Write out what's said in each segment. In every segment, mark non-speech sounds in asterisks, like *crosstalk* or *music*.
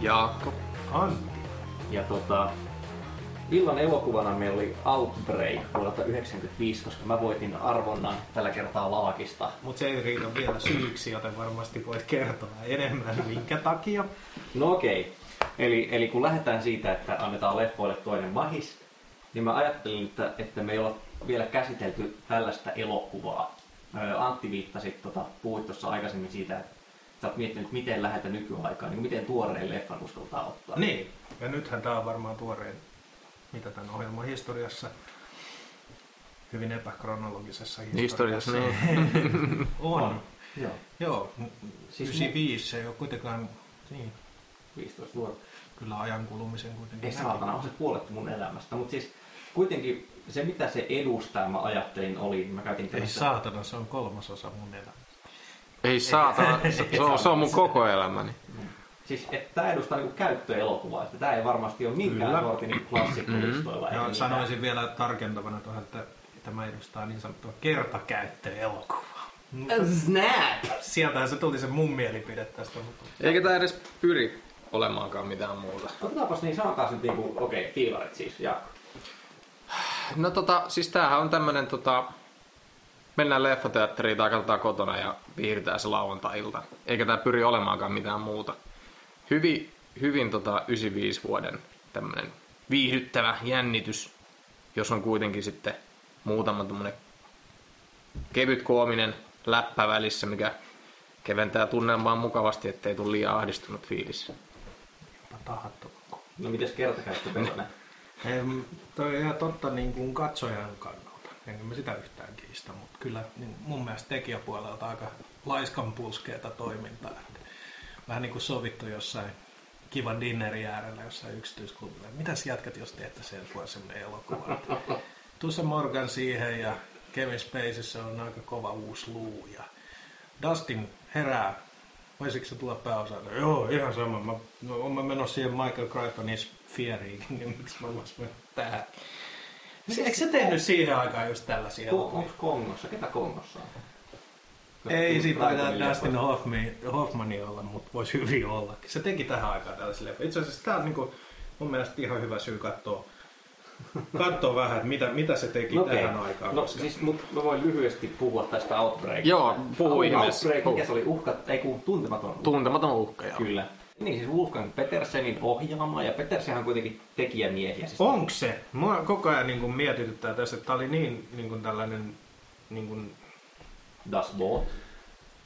Jaakko. Antti. Ja tota, illan elokuvana meillä oli Outbreak vuodelta 1995, koska mä voitin arvonnan tällä kertaa Laakista. Mutta se ei riitä vielä syyksi, joten varmasti voit kertoa enemmän, minkä takia. No okei. Eli, eli kun lähdetään siitä, että annetaan leffoille toinen mahis, niin mä ajattelin, että, että me ei olla vielä käsitelty tällaista elokuvaa. Ö, Antti viittasi, tota, puhuit tuossa aikaisemmin siitä, että sä oot miettinyt, miten lähetä nykyaikaan, niin miten tuoreen leffan uskaltaa ottaa. Niin, ja nythän tämä on varmaan tuorein, mitä tämän ohjelman historiassa, hyvin epäkronologisessa Historiassa, historiassa *laughs* on. Joo, Joo, Siis siis 95 se ei ole kuitenkaan, niin, 15 vuotta. kyllä ajan kulumisen kuitenkin. Ei saatana, on se puolet mun elämästä. Mutta siis kuitenkin se, mitä se edustaa, mä ajattelin, oli, mä käytin Ei tämmöistä... saatana, se on kolmasosa mun elämästä. Ei saatana, se, se, on, se on mun koko elämäni. Siis, että tämä edustaa niinku käyttöelokuvaa, että tämä ei varmasti ole minkään Kyllä. sortin niinku klassikkolistoilla. Ja mitään. sanoisin vielä tarkentavana tuohon, että tämä edustaa niin sanottua kertakäyttöelokuvaa. Snap! Sieltähän se tuli se mun mielipide tästä, mutta Eikä tää edes pyri olemaankaan mitään muuta. Otetaanpas niin, sanotaan nyt niinku, okei, okay, fiilarit siis, ja No tota, siis tämähän on tämmönen tota... Mennään leffateatteriin tai katsotaan kotona ja viihdetään se lauantai-ilta. Eikä tää pyri olemaankaan mitään muuta. Hyvin, hyvin tota 95 vuoden tämmönen viihdyttävä jännitys, jos on kuitenkin sitten muutama tämmönen kevyt koominen läppä välissä, mikä keventää tunnelmaa mukavasti, ettei tule liian ahdistunut fiilis. jopa tahattoman no mites kertakäyttöpelone? Ei, toi on ihan totta niin kuin katsojan kannalta. Enkä mä sitä yhtään kiistä, mutta kyllä niin mun mielestä tekijäpuolelta aika laiskan pulskeeta toimintaa. Että Vähän niin kuin sovittu jossain kivan dinnerin äärellä jossain yksityisklubilla. Mitäs jatkat, jos teette sen vuonna semmoinen elokuva? Tuossa Morgan siihen ja Kevin Spaceyssä on aika kova uusi luu. Ja Dustin herää. Voisiko se tulla pääosaan? Joo, ihan sama. Mä, no, mä menossa siihen Michael Crichtonin Sphereiin, niin miksi mä vois mennä tähän? Eikö se tehnyt siihen aikaan just tällaisia elokuvia? Onko Kongossa? Ketä Kongossa on? Ei siitä pitää Dustin leffoista. Hoffman, Hoffmani olla, mutta voisi hyvin ollakin. Se teki tähän aikaan tällaisia leffoja. Itse asiassa tämä on niinku, mun mielestä ihan hyvä syy katsoa, katsoa vähän, että mitä, mitä se teki No okay. tähän aikaan. No koska- siis, mut mä voin lyhyesti puhua tästä Outbreakista. Joo, puhu ihmeessä. Outbreak, mikä se oli? Uhka, ei kun tuntematon. uhka. Tuntematon uhka, joo. Kyllä. Niin siis Wolfgang Petersenin ohjaama, ja Petersenhän on kuitenkin tekijämiehiä. Siis Onko se? Mua koko ajan niin kuin mietityttää tässä, että tämä oli niin, niin kuin tällainen, niin kuin, Das Boot.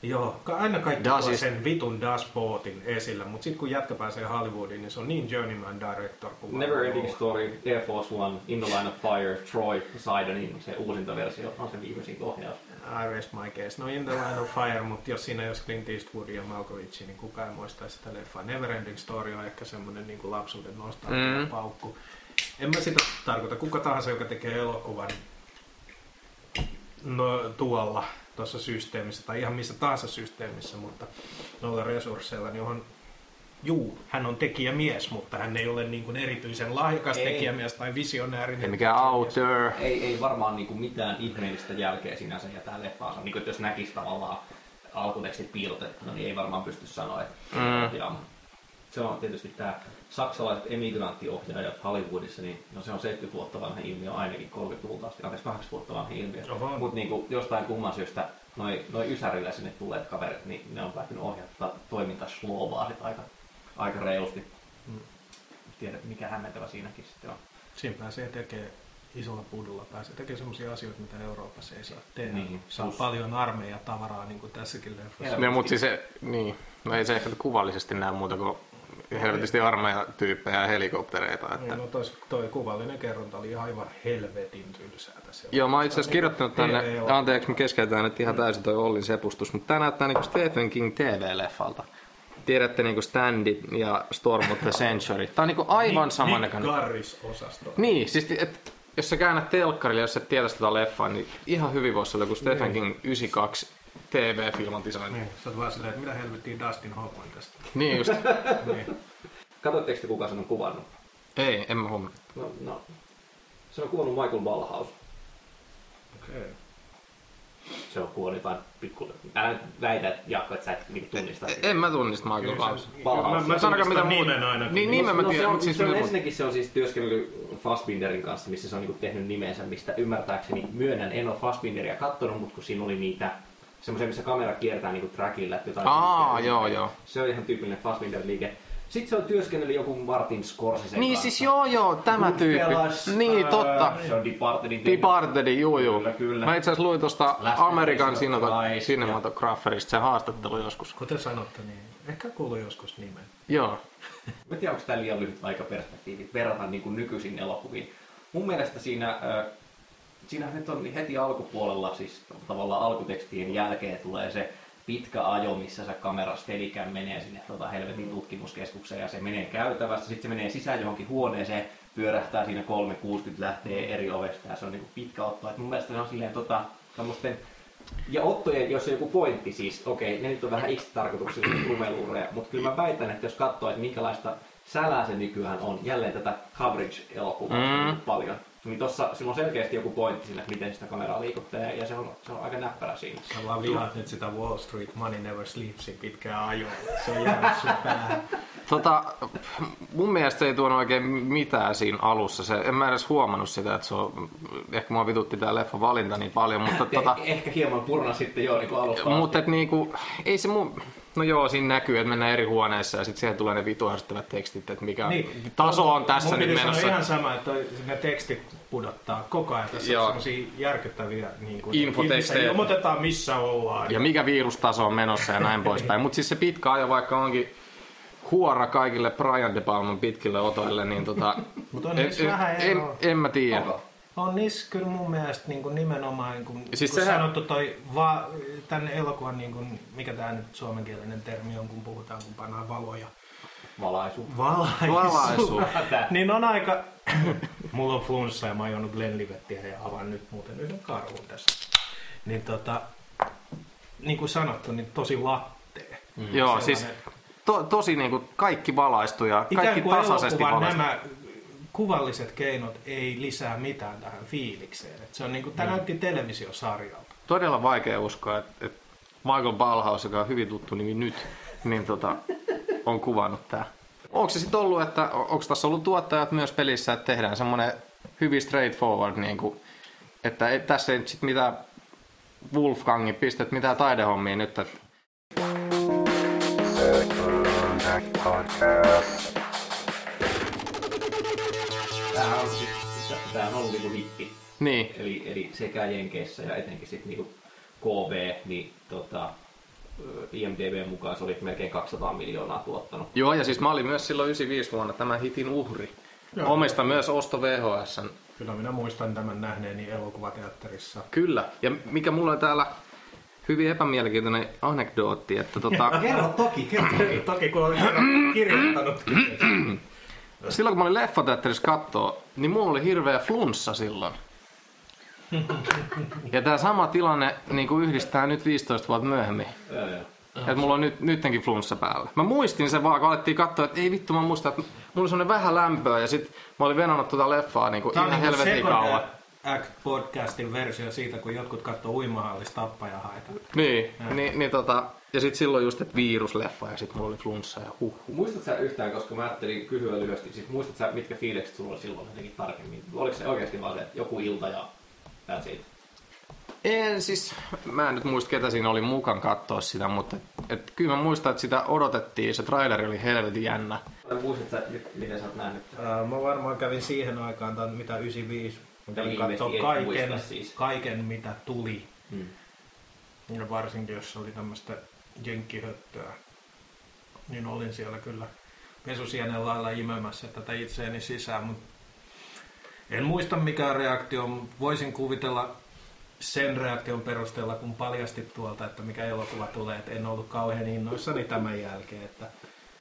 joo, ka- aina kaikki Das tuo is- sen vitun Das Boatin esillä, mutta sitten kun jätkä pääsee Hollywoodiin, niin se on niin journeyman director kuin Never Ending Story, Air Force One, In the Line of Fire, Troy, Poseidon, se uusinta versio on se viimeisin ohjaus. I rest my case. No In the Line of Fire, mutta jos siinä olisi Clint Eastwood ja Malkovich, niin kukaan ei muista sitä leffaa. Neverending Story on ehkä semmoinen niin kuin lapsuuden Mm. mm. paukku. En mä sitä tarkoita. Kuka tahansa, joka tekee elokuvan no, tuolla tuossa systeemissä tai ihan missä tahansa systeemissä, mutta noilla resursseilla, niin on Juu, hän on tekijämies, mutta hän ei ole niin kuin erityisen lahjakas Ei. tekijämies tai visionäärinen. Ei mikään auteur. Ei, ei varmaan niinku mitään ihmeellistä jälkeä sinänsä jätää leffaansa. Niinku, että jos näkisi tavallaan alkutekstit piilotettuna, niin ei varmaan pysty sanoa, että se on Mm. Se on tietysti tämä saksalaiset emigrantiohjaajat Hollywoodissa, niin no se on 70 vuotta vanha ilmiö, ainakin 30-luvulta asti, anteeksi 80 vuotta vanha ilmiö. Oho. Mutta niinku, jostain kumman syystä noi, noi Ysärillä sinne tulleet kaverit, niin ne on päätynyt ohjata toiminta Slovaa sit aika, aika reilusti. Mm. Tiedä, mikä hämmentävä siinäkin sitten on. Siinä pääsee tekemään isolla pudulla, pääsee tekemään sellaisia asioita, mitä Euroopassa ei saa tehdä. Niin, Niin, saa plus- paljon armeija tavaraa, niin kuin tässäkin leffassa. Ja- No, mutta siis se, niin, no ei se ehkä kuvallisesti näe muuta kuin helvetisti armeijatyyppejä ja helikoptereita. Että... No toi, toi kuvallinen kerronta oli aivan helvetin tylsää tässä. Joo, mä oon itse asiassa kirjoittanut tänne, TV-elokuva. anteeksi me keskeytään nyt ihan täysin toi Ollin sepustus, mutta tää näyttää niinku Stephen King TV-leffalta. Tiedätte niinku Standit ja Storm of the Century. Tää on niinku aivan Nick samannäköinen. Garris-osasto. Niin, siis et, jos sä käännät telkkarille, jos et tiedä sitä leffaa, niin ihan hyvin voisi olla joku Stephen King 92 TV-filmantisointi. Niin, sä oot vaan silleen, että mitä helvettiä Dustin Hoffman tästä. Niin just. *laughs* Niin. Katsotteko te, kuka sen on kuvannut? Ei, en mä huomannut. No, no. Se on kuvannut Michael Ballhaus. Okei. Se on kuollut jotain pikku... Älä väitä, että Jaakko, että sä et niinku tunnista sitä. En mä tunnista Michael Klaus. Mä, mä Sanokaa, mitä muuta. nimen ainakin. Niin, nimen mä no, se tiedän, on, mutta siis se on, ensinnäkin se on siis työskennellyt Fassbinderin kanssa, missä se on niinku tehnyt nimensä, mistä ymmärtääkseni myönnän, en ole Fassbinderia kattonut, mutta kun siinä oli niitä semmoisia, missä kamera kiertää niinku trackilla, että jotain... Aa, joo, joo. Se on ihan tyypillinen Fassbinder-liike. Sitten se on työskennellyt joku Martin Scorsese Niin kanssa. siis joo joo, tämä tyyppi. Goodfellas, Niin, totta. Se on Departedin. Departedin, juu juu. Kyllä, kyllä. Mä itse asiassa luin tuosta Amerikan Cinematographerista se haastattelu joskus. Kuten sanotte, niin ehkä kuuluu joskus nimen. Joo. Mä en tiedä, onko tämä liian lyhyt aikaperspektiivi verrata niin kuin nykyisin elokuviin. Mun mielestä siinä, äh, siinä nyt on heti alkupuolella, siis tavallaan alkutekstien jälkeen tulee se pitkä ajo, missä se kamera Steadicam menee sinne tota helvetin tutkimuskeskukseen ja se menee käytävästä, sitten se menee sisään johonkin huoneeseen, pyörähtää siinä 360, lähtee eri ovesta ja se on niin kuin pitkä otto. Et mun mielestä se on silleen tota, tommosten ja ottojen, jos on joku pointti siis, okei, ne nyt on vähän itse-tarkoituksellisia *clears throat* rumeluureja, mutta kyllä mä väitän, että jos katsoo, että minkälaista sälää se nykyään on, jälleen tätä coverage-elokuvaa mm. paljon, niin tossa sillä on selkeästi joku pointti siinä, että miten sitä kameraa liikuttaa, ja se on, se on aika näppärä siinä. Sä vaan vihaat nyt sitä Wall Street Money Never Sleepsin pitkää ajoa. Se on jäänyt sun päähän. Tota, mun mielestä se ei tuonut oikein mitään siinä alussa. Se, en mä edes huomannut sitä, että se on, ehkä mua vitutti tää leffa valinta niin paljon, mutta tota, Eh, ehkä hieman purna sitten jo niin kuin alusta mutta et niinku, ei se mun, no joo, siinä näkyy, että mennään eri huoneissa ja sitten siihen tulee ne vitu ärsyttävät tekstit, että mikä niin. taso on tässä Mun nyt sanoa menossa. ihan sama, että ne tekstit pudottaa koko ajan. Tässä Joo. on semmosia järkyttäviä niin kuin, Infotekstejä. Ilmoitetaan missä ollaan. Ja mikä virustaso on menossa ja näin poispäin. Mutta siis se pitkä ajo, vaikka onkin huora kaikille Brian De Palman pitkille otoille, niin tota, Mut on en, en, en, en mä tiedä. Onko? On niissä kyllä mun mielestä niin kuin nimenomaan, niin kuin, Siis kun sehän- sanottu toi, va, tänne elokuvan, niin kuin, mikä tämä nyt suomenkielinen termi on, kun puhutaan, kun pannaan valoja. Valaisu. Valaisu. Valaisu. *laughs* niin on aika... *laughs* Mulla on flunssa ja mä oon juonut Glenlivettiä ja avaan nyt muuten yhden karhun tässä. Niin tota, niin kuin sanottu, niin tosi lattee. Mm. Joo, siis Sellainen- to, tosi niinku kaikki valaistu ja Ikään kaikki kuin tasaisesti valaistu. nämä kuvalliset keinot ei lisää mitään tähän fiilikseen. Et se on niin kuin, tämä näytti televisiosarjalta. Todella vaikea uskoa, että, että Michael Ballhaus, joka on hyvin tuttu nimi nyt, niin tota, on kuvannut tää. Onko se sitten ollut, että onko tässä ollut tuottajat myös pelissä, että tehdään semmoinen hyvin straightforward, niin kuin, että ei, tässä ei nyt sit mitään Wolfgangin pistet, mitään taidehommia nyt, että Tämä on, siis, tämä on ollut niinku hippi. niin, Eli, eli sekä Jenkeissä ja etenkin sitten niinku KV, niin tota, IMDB mukaan se oli melkein 200 miljoonaa tuottanut. Joo, ja siis mä olin myös silloin 95 vuonna tämän hitin uhri. Joo. Omista myös Osto VHS. Kyllä minä muistan tämän nähneeni elokuvateatterissa. Kyllä. Ja mikä mulla on täällä hyvin epämielenkiintoinen anekdootti, että tota, *laughs* Kerro toki, kerro toki. Toki kun olen kirjoittanut. *clears throat* silloin kun mä olin leffateatterissa kattoo, niin mulla oli hirveä flunssa silloin. Ja tämä sama tilanne niin kuin yhdistää nyt 15 vuotta myöhemmin. Että mulla on nyt, nyttenkin flunssa päällä. Mä muistin sen vaan, kun alettiin katsoa, että ei vittu, mä muistan, että mulla oli semmonen vähän lämpöä ja sit mä olin venannut tota leffaa niin kuin ihan niin helvetin kauan. Act podcastin versio siitä, kun jotkut katsoo uimahallista tappajahaita. Niin, niin, niin tota, ja sit silloin just, että virusleffa ja sit mulla oli flunssa ja huh. Muistatko sä yhtään, koska mä ajattelin kysyä lyhyesti, siis muistatko sä, mitkä fiilikset sulla oli silloin jotenkin tarkemmin? Oliko se oikeasti vaan se, että joku ilta ja that's it? En siis, mä en nyt muista ketä siinä oli mukaan katsoa sitä, mutta et, kyllä mä muistan, että sitä odotettiin, se traileri oli helvetin jännä. Muistatko sä, mit- miten sä oot nähnyt? Ää, Mä varmaan kävin siihen aikaan, tai mitä 95, kävin Niin, et kaiken, siis. kaiken, mitä tuli. Hmm. Ja varsinkin, jos oli tämmöistä jenkkihöttöä, niin olin siellä kyllä pesusienen lailla imemässä tätä itseäni sisään, mutta en muista mikä reaktio, mutta voisin kuvitella sen reaktion perusteella, kun paljastit tuolta, että mikä elokuva tulee, että en ollut kauhean innoissani tämän jälkeen, että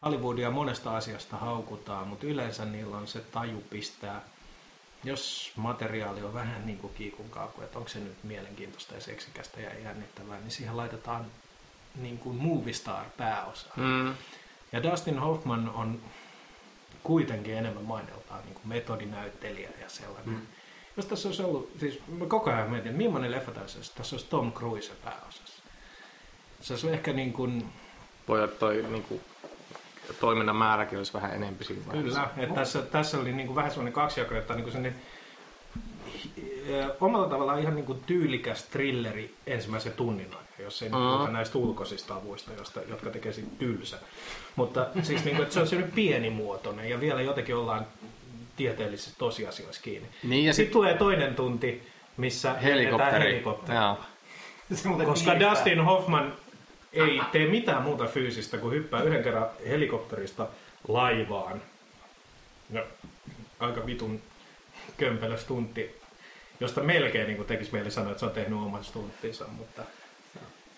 Hollywoodia monesta asiasta haukutaan, mutta yleensä niillä on se taju pistää, jos materiaali on vähän niin kuin kiikun kaaku, että onko se nyt mielenkiintoista ja seksikästä ja jännittävää, niin siihen laitetaan niin kuin movie star pääosa. Mm. Ja Dustin Hoffman on kuitenkin enemmän maineltaan niin kuin metodinäyttelijä ja sellainen. Mm. Jos tässä olisi ollut, siis mä koko ajan mietin, millainen leffa tässä olisi, tässä olisi Tom Cruise pääosassa. Se olisi ehkä niin kuin, olla toi niinku, toiminnan määräkin olisi vähän enempi siinä vaiheessa. kyllä, että tässä, tässä oli niin kuin vähän semmoinen kaksijako, että niin kuin sellainen eh, omalla tavallaan ihan niin kuin tyylikäs thrilleri ensimmäisen tunnin jos ei mm. Puhuta näistä ulkoisista avuista, josta, jotka tekee siitä tylsän. Mutta siis niin kuin, että se on semmoinen pienimuotoinen ja vielä jotenkin ollaan tieteellisissä tosiasioissa kiinni. Niin ja Sitten sit tulee toinen tunti, missä helikopteri. helikopteri. *laughs* Koska. Dustin Hoffman ei tee mitään muuta fyysistä kuin hyppää yhden kerran helikopterista laivaan. No, aika vitun kömpelö stuntti, josta melkein niin tekisi mieli sanoa, että se on tehnyt oman stunttinsa, mutta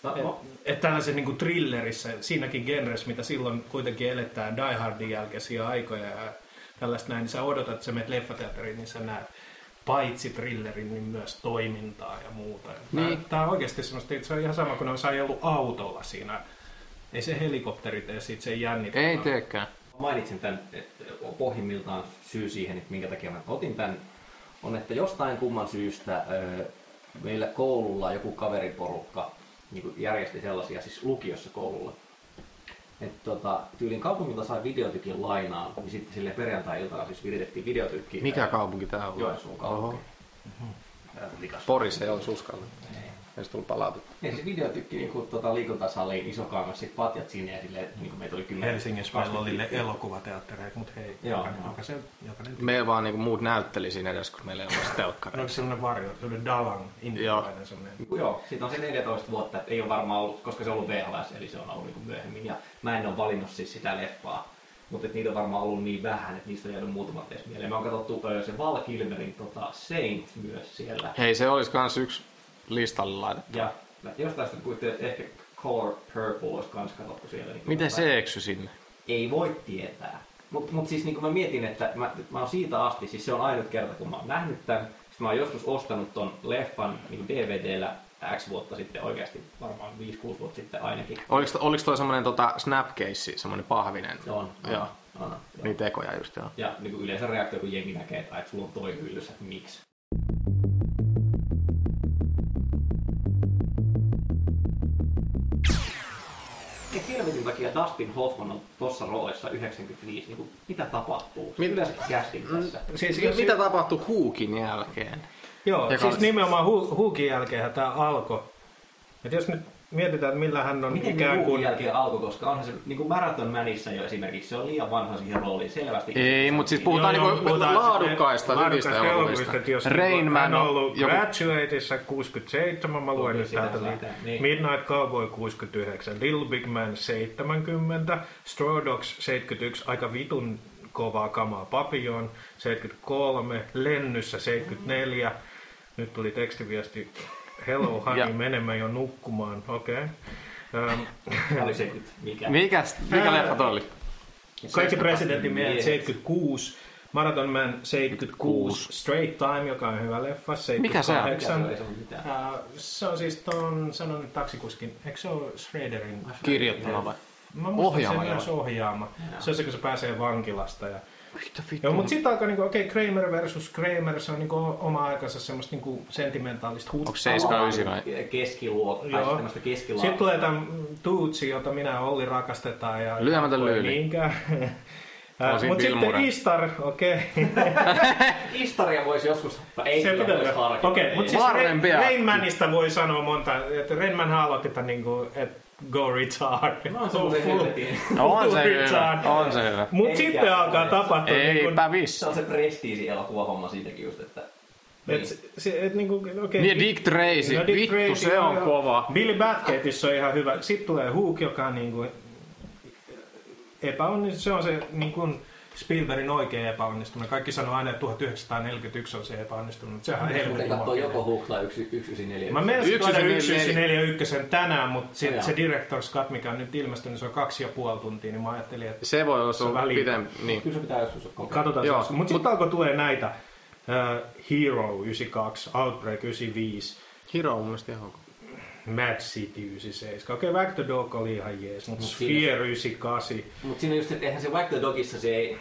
No, et, no, et tällaisen niin thrillerissä, siinäkin genressä, mitä silloin kuitenkin eletään Die Hardin jälkeisiä aikoja ja tällaista näin, niin sä odotat, että sä menet leffateatteriin, niin sä näet paitsi thrillerin, niin myös toimintaa ja muuta. Niin. Niin. Tämä on oikeasti semmoista, että se on ihan sama kuin olisi ajellut autolla siinä. Ei se helikopteri tee siitä sen jännittävää. Ei teekään. mainitsin tämän, että pohjimmiltaan syy siihen, että minkä takia mä otin tämän, on, että jostain kumman syystä meillä koululla joku kaveriporukka niin järjesti sellaisia, siis lukiossa koululla. Että tota, tyylin kaupungilta sai videotykin lainaan, niin sitten sille perjantai-iltana siis viritettiin videotykki. Mikä kaupunki tää on? Joensuun kaupunki. Oho. Ää, Likas. Porissa ei olisi uskalla. Ei se tullut palautettu. Ja se videotykki niin kuin, tota, liikuntasaliin iso kangas, sit patjat sinne ja silleen, niin kuin meitä oli kyllä Helsingissä meillä oli ne elokuvateattereita, mutta hei, Joo. jokainen, jokainen, jokainen Me vaan niinku muut näytteli siinä edes, kun meillä ei ollut No, telkkareita. onko sellainen varjo, sellainen Dalang, intialainen sellainen. Joo, siitä on se 14 vuotta, että ei ole varmaan ollut, koska se on ollut VHS, eli se on ollut niin myöhemmin. Ja mä en ole valinnut siis sitä leffaa, mutta niitä on varmaan ollut niin vähän, että niistä on jäänyt muutamat edes mieleen. Mä oon katsottu se Val Kilmerin tota, Saint myös siellä. Hei, se olisi kans yksi listalle laitettu. Ja jostain puhutte, että ehkä Color Purple olisi kans katsottu siellä. Niin Miten se eksy sinne? Ei voi tietää. Mutta mut siis niin mä mietin, että mä, mä oon siitä asti, siis se on ainut kerta kun mä oon nähnyt tämän. Sitten mä oon joskus ostanut ton leffan niin DVDllä X vuotta sitten oikeasti, varmaan 5-6 vuotta sitten ainakin. Oliko, oliko toi semmonen tota snapcase, semmonen pahvinen? On, on, Joo. on, on, joo. Niin tekoja just joo. Ja niin kuin yleensä reaktio, kun jengi näkee, että, että sulla on toi hyllyssä, että miksi. Helvetin takia Dustin Hoffman on tuossa roolissa 95, niin kuin, mitä tapahtuu? Mit- Yleensä kästin tässä. Siis, Ja mitä tapahtui Huukin jälkeen? Joo, Joka siis on- nimenomaan Huukin jälkeen tämä alkoi. Et jos nyt mietitään, että millä hän on Miten ikään kuin kuin... jälkeen alkoi, koska onhan se niin kuin Marathon Manissa jo esimerkiksi, se on liian vanha siihen rooliin, selvästi. Ei, mutta siis puhutaan Joo, niinku puhutaan laadukkaista, sitten hyvistä elokuvista. Rain hän Man on ollut joku... Graduateissa 67, mä luen nyt täältä. Niin. niin. Midnight Cowboy 69, Little Big Man 70, Straw Dogs 71, aika vitun kovaa kamaa, Papillon 73, Lennyssä 74, nyt tuli tekstiviesti, Hello *laughs* honey, Ja- menemään jo nukkumaan, okei. Okay. Um, se, mikä. Mikäs, mikä leffa toi oli? Kaikki presidentin miehet Miehet. 76, Marathon Man 76, Kuusi. Straight Time, joka on hyvä leffa, Mikä se on? 78. Mikä se on mitään. Ää, se on siis ton, sanon taksikuskin, eikö se ole Schraderin? Kirjoittama vai? Mä muistan Ohjaama, sen myös ohjaama. Se on se, kun se pääsee vankilasta. Ja... Mitä vittu? Joo, mutta sitten alkaa niinku, okei, okay, Kramer versus Kramer, se on niinku oma aikansa semmoista niinku sentimentaalista Onko huttua. 79 vai? Keskiluokka, tai Joo. tämmöistä keskiluokkaa. Sitten tulee tämä Tuutsi, jota minä Olli rakastetaan. Ja voi lyyli. Niinkään. Tosi Mutta sitten Istar, okei. *laughs* Historia voisi joskus, ei Se pitää voisi harkita. Okei, Ei. mutta siis Rain, Manista voi sanoa monta, että Rain Man aloitti tämän niinku, että go retard. No, se helvetin. On se hyvä, on se hyvä. Ei sitten alkaa tapahtua niinku, Eipä Se vissi. on se prestiisi elokuva homma siitäkin just, että... et, se, se, et niinku, okei. Niin Dick Tracy, No, Dick vittu Tracy, se on joo. kova. Billy Batgateissa on ihan hyvä. Sitten tulee Hook, joka on niinku epäonnistunut. Se on se niinku Spielbergin oikea epäonnistuminen. Kaikki sanoo aina, että 1941 on se epäonnistunut, mutta sehän on helvetin katsoo joko Hook tai 194. Mä menisin tuoda 194 194 tänään, mutta se, se Director's Cut, mikä on nyt ilmestynyt, se on kaksi ja puoli tuntia, niin mä ajattelin, että Se voi olla Se on sun vähän pitempi. Niin. Kyllä se pitää joskus kokeilla. katsotaan Joo, se. Mutta sitten alkoi tulee näitä. Uh, Hero 92, Outbreak 95. Hero on mun mielestä ihan. Mad City 97. Okei, okay, Back the Dog oli ihan jees, mutta Mut siinä- Sphere 98. Mutta siinä just, että eihän se Whack the Dogissa se ei,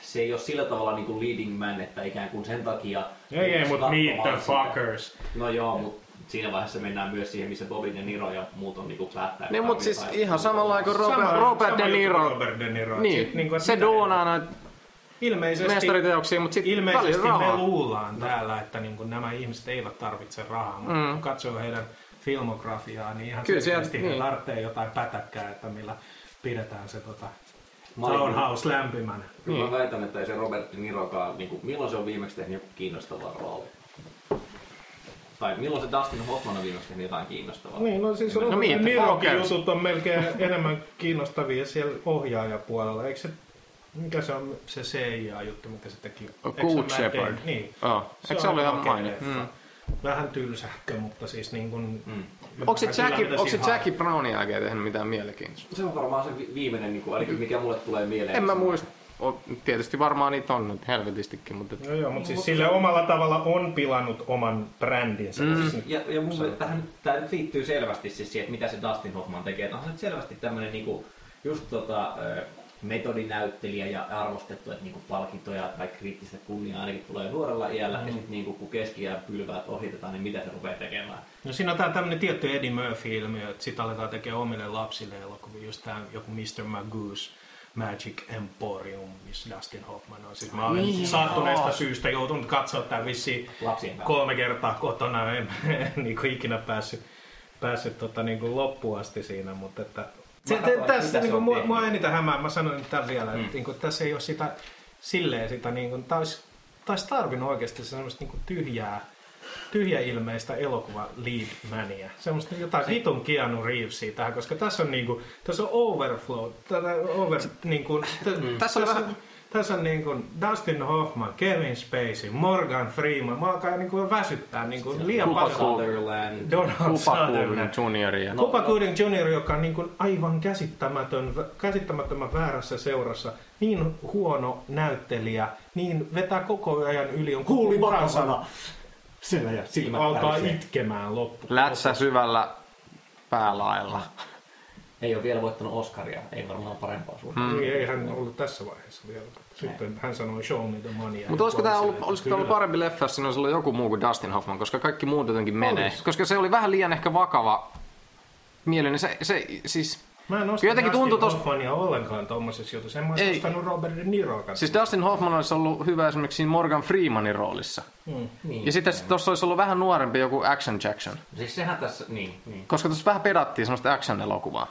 se ei ole sillä tavalla niin kuin leading man, että ikään kuin sen takia... Ei, ei, mutta Meet the katsomaan sitä. Fuckers. No joo, mutta siinä vaiheessa mennään myös siihen, missä Bobby De Niro ja muut on niinku päättäjät. Niin, mutta siis ihan samalla kuin Robert, Sama- Robert sama De Niro. Robert De Niro. Niin, Sit niinku, että se duunaa näitä Ilmeisesti, mestariteoksia, mutta sitten ilmeisesti me rahaa. luullaan täällä, että niin kuin nämä ihmiset eivät tarvitse rahaa, mutta Mm. kun katsoo heidän filmografiaa, niin ihan Kyllä selkeästi niin. tarvitsee jotain pätäkkää, että millä pidetään se tota, townhouse lämpimänä. Kyllä Niin. mä väitän, että ei se Robert De Nirokaan, niin kuin, milloin se on viimeksi tehnyt joku kiinnostava rooli? Tai milloin se Dustin Hoffman on viimeksi tehnyt jotain kiinnostavaa? Niin, no siis No, Robert De the Nirokin jutut on melkein enemmän kiinnostavia siellä ohjaajapuolella. Eikö se, mikä se on se CIA-juttu, mikä se teki? Se Good. Damon? Niin. Oh. Eikö se on ollut ihan maine? Mm. Vähän tylsähkö, mutta siis niin kuin... Mm. Onko se Jackie, onko se Jackie Brownin jälkeen tehnyt mitään mielenkiintoista? Se on varmaan se vi- viimeinen, niin kuin, eli mikä mulle tulee mieleen. En mä muista. O- Tietysti varmaan niitä on nyt helvetistikin, mutta... Joo, joo, mutta siis sille omalla tavalla on pilannut oman brändinsä. Mm. Siis, Ja, ja mun mielestä tähän, tämä nyt liittyy selvästi siis siihen, että mitä se Dustin Hoffman tekee. Onhan se nyt selvästi tämmöinen niinku, just tota, metodinäyttelijä ja arvostettu, että niinku palkintoja tai kriittistä kunniaa ainakin tulee nuorella iällä. Mm. Ja sitten niinku, kun keskiään pylväät ohitetaan, niin mitä se rupeaa tekemään? no siinä on tää tämmönen tietty Eddie Murphy-ilmiö, että sit aletaan tekemään omille lapsille elokuvia. Just tää joku Mr. Magoo's Magic Emporium, missä Dustin Hoffman on. Sitten mä olen Niin, sattuneesta joo. syystä joutunut katsoa tämän vissiin Lapsien kolme kertaa kotona. En, en niin kuin ikinä päässyt, päässyt tota, niin kuin loppuun asti siinä, mutta että se, te, tässä niin kuin, on mua, mua eniten hämää, mä sanoin nyt tämän vielä, Mm. että niin kuin, tässä ei ole sitä silleen sitä, niin kuin, tää olisi, olisi tarvinnut oikeasti semmoista niin kuin tyhjää, tyhjäilmeistä elokuva lead mania. Semmoista jotain vitun Keanu Reevesia tähän, koska tässä on niinku, tässä on overflow, tätä over, niinku, t- Tässä oli vähän- tässä on niinku Dustin Hoffman, Kevin Spacey, Morgan Freeman. Mä alkaa niinku väsyttää niinku liian Kuka paljon. Sutherland. Donald Kupa Sutherland. Junior ja... No, no. Gooding Jr., joka on niin kuin aivan käsittämätön, käsittämättömän väärässä seurassa, niin huono näyttelijä, niin vetää koko ajan yli, on Kuuli vakavana. Siellä ja silmät alkaa tärisee. itkemään loppu. Lätsä syvällä päälailla. Ei ole vielä voittanut Oscaria, ei varmaan parempaa suuntaan. Mm. Ei hän ollut tässä vaiheessa vielä. Sitten hän sanoi show me the money. Mutta olisiko tämä ollut, olisiko tää ollut parempi leffa, jos siinä olisi ollut joku muu kuin Dustin Hoffman, koska kaikki muut jotenkin menee. Olis. Koska se oli vähän liian ehkä vakava mielinen. Se, se siis, Mä en Kyllä osta jotenkin Dustin tuntui tosta- Hoffmania ollenkaan tommosessa jutussa. En mä olisi Ei. ostanut Robert De Niroa siis Dustin Hoffman olisi ollut hyvä esimerkiksi siinä Morgan Freemanin roolissa. mm. Niin. Ja sitten tuossa olisi ollut vähän nuorempi joku Action Jackson. Siis sehän tässä, niin, niin. Koska tuossa vähän pedattiin semmoista action-elokuvaa.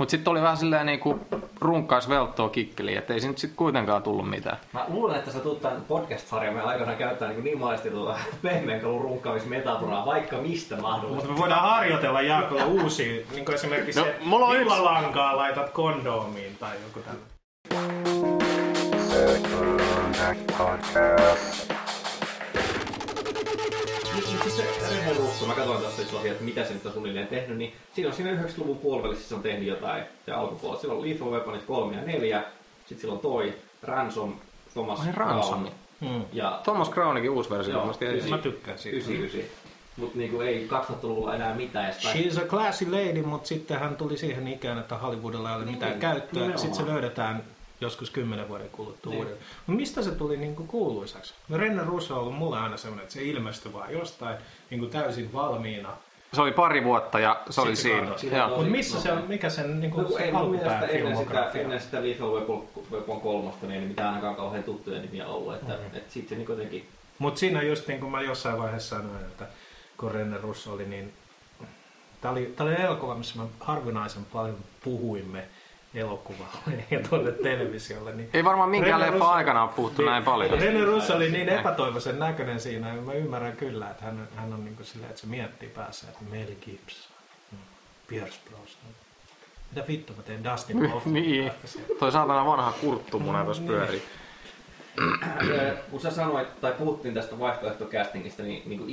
Mutta sitten oli vähän silleen niinku runkkais velttoa kikkeliin, että ei siinä sitten kuitenkaan tullut mitään. Mä luulen, että sä tulet tämän podcast-sarjan me aikana käyttää niin, niin monesti tuota pehmeänkalun runkkaamismetaforaa vaikka mistä mahdollista. Mutta me voidaan harjoitella Jaakolla uusia, niin kuin esimerkiksi No, se mulla on yksi- villalankaa laitat kondoomiin tai joku tällainen. Mutta Russo, mä katsoin tuossa tosiaan, että mitä se nyt on suunnilleen tehnyt, niin siinä on siinä 90-luvun puolivälissä se on tehnyt jotain ja alkupuolella. Sillä on Lethal Weaponit 3 ja 4, sitten sillä on toi Ransom, Thomas Ai, Ransom. Crown Mm. ja Thomas Crownikin uusi versio Joo. Mä tykkään siitä. 99. Mutta niinku ei 2000-luvulla enää mitään. Ja sitä- She's a classy lady, mutta sitten hän tuli siihen ikään, että Hollywoodilla ei ole mitään Niin, käyttöä. nimenomaan. Sitten se löydetään joskus kymmenen vuoden kuluttua Niin. uudelleen. Mutta mistä se tuli niin kuin kuuluisaksi? No Renne Russo on ollut mulle aina sellainen, että se ilmestyi vaan jostain niin kuin täysin valmiina. Se oli pari vuotta ja se oli Sitten siinä. Mutta missä se on, mikä sen niin No, kuin, kun se alkupään ennen sitä, ennen sitä Lethal Weapon, Weapon 3, niin ei mitään ainakaan kauhean tuttuja nimiä ollut. Että, Mm. et sit se niinku jotenkin... Mutta siinä just niin kuin mä jossain vaiheessa sanoin, että kun Renne Russo oli niin... Tämä oli, tää oli elokuva, missä me harvinaisen paljon puhuimme elokuvalle *laughs* ja tuonne televisiolle. Niin Ei varmaan minkään Rene leffa Russo- aikana ole puhuttu näin paljon. Rene Russo oli niin epätoivoisen näköinen siinä, ja mä ymmärrän kyllä, että hän, hän on niin kuin silleen, että se miettii päässä, että Mel Gibson, mm, Pierce Brosnan. Mitä vittu mä teen Dustin *laughs* Hoffman? Niin. Toi saatana vanha kurttumuna tuossa Niin. pyörii. Kun sä sanoit, tai puhuttiin tästä vaihtoehtocastingista, niin, niin kuin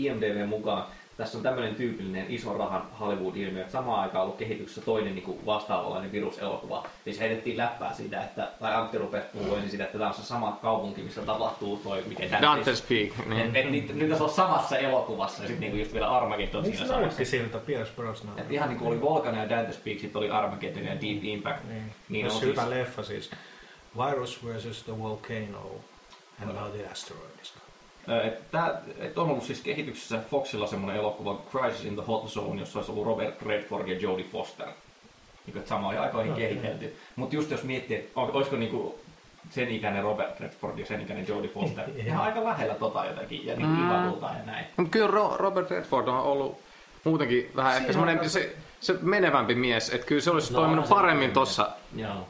mukaan tässä on tämmöinen tyypillinen iso rahan Hollywood-ilmiö, että samaan aikaan ollut kehityksessä toinen niin kuin vastaavanlainen viruselokuva. Siis heitettiin läppää siitä, että, tai Antti rupesi puhua siitä, että tämä on se sama kaupunki, missä tapahtuu toi, mikä Dante's Peak. Niin. Et, et, niitä, niitä on samassa elokuvassa ja sitten niinku just vielä Armageddon Miksi siinä se samassa. näytti siltä Pierce Brosnan? Et ihan niinku oli Volcan ja Dante's Peak, sitten oli Armageddon ja Deep Impact. Niin. Niin on siis, hyvä leffa siis. Virus versus the volcano and now the asteroids. Et on ollut siis kehityksessä Foxilla semmoinen elokuva Crisis in the Hot Zone, jossa olisi ollut Robert Redford ja Jodie Foster. Niin, että samoihin aikoihin Okei. kehitelty. Mutta just jos miettii, että olisiko niinku sen ikäinen Robert Redford ja sen ikäinen Jodie Foster *laughs* ihan aika lähellä tota jotakin ja niinku Mm. ja näin. Mutta kyllä Ro- Robert Redford on ollut muutenkin vähän ehkä Siinä semmoinen se, se menevämpi mies. Että kyllä se olisi No, toiminut se paremmin kyllä.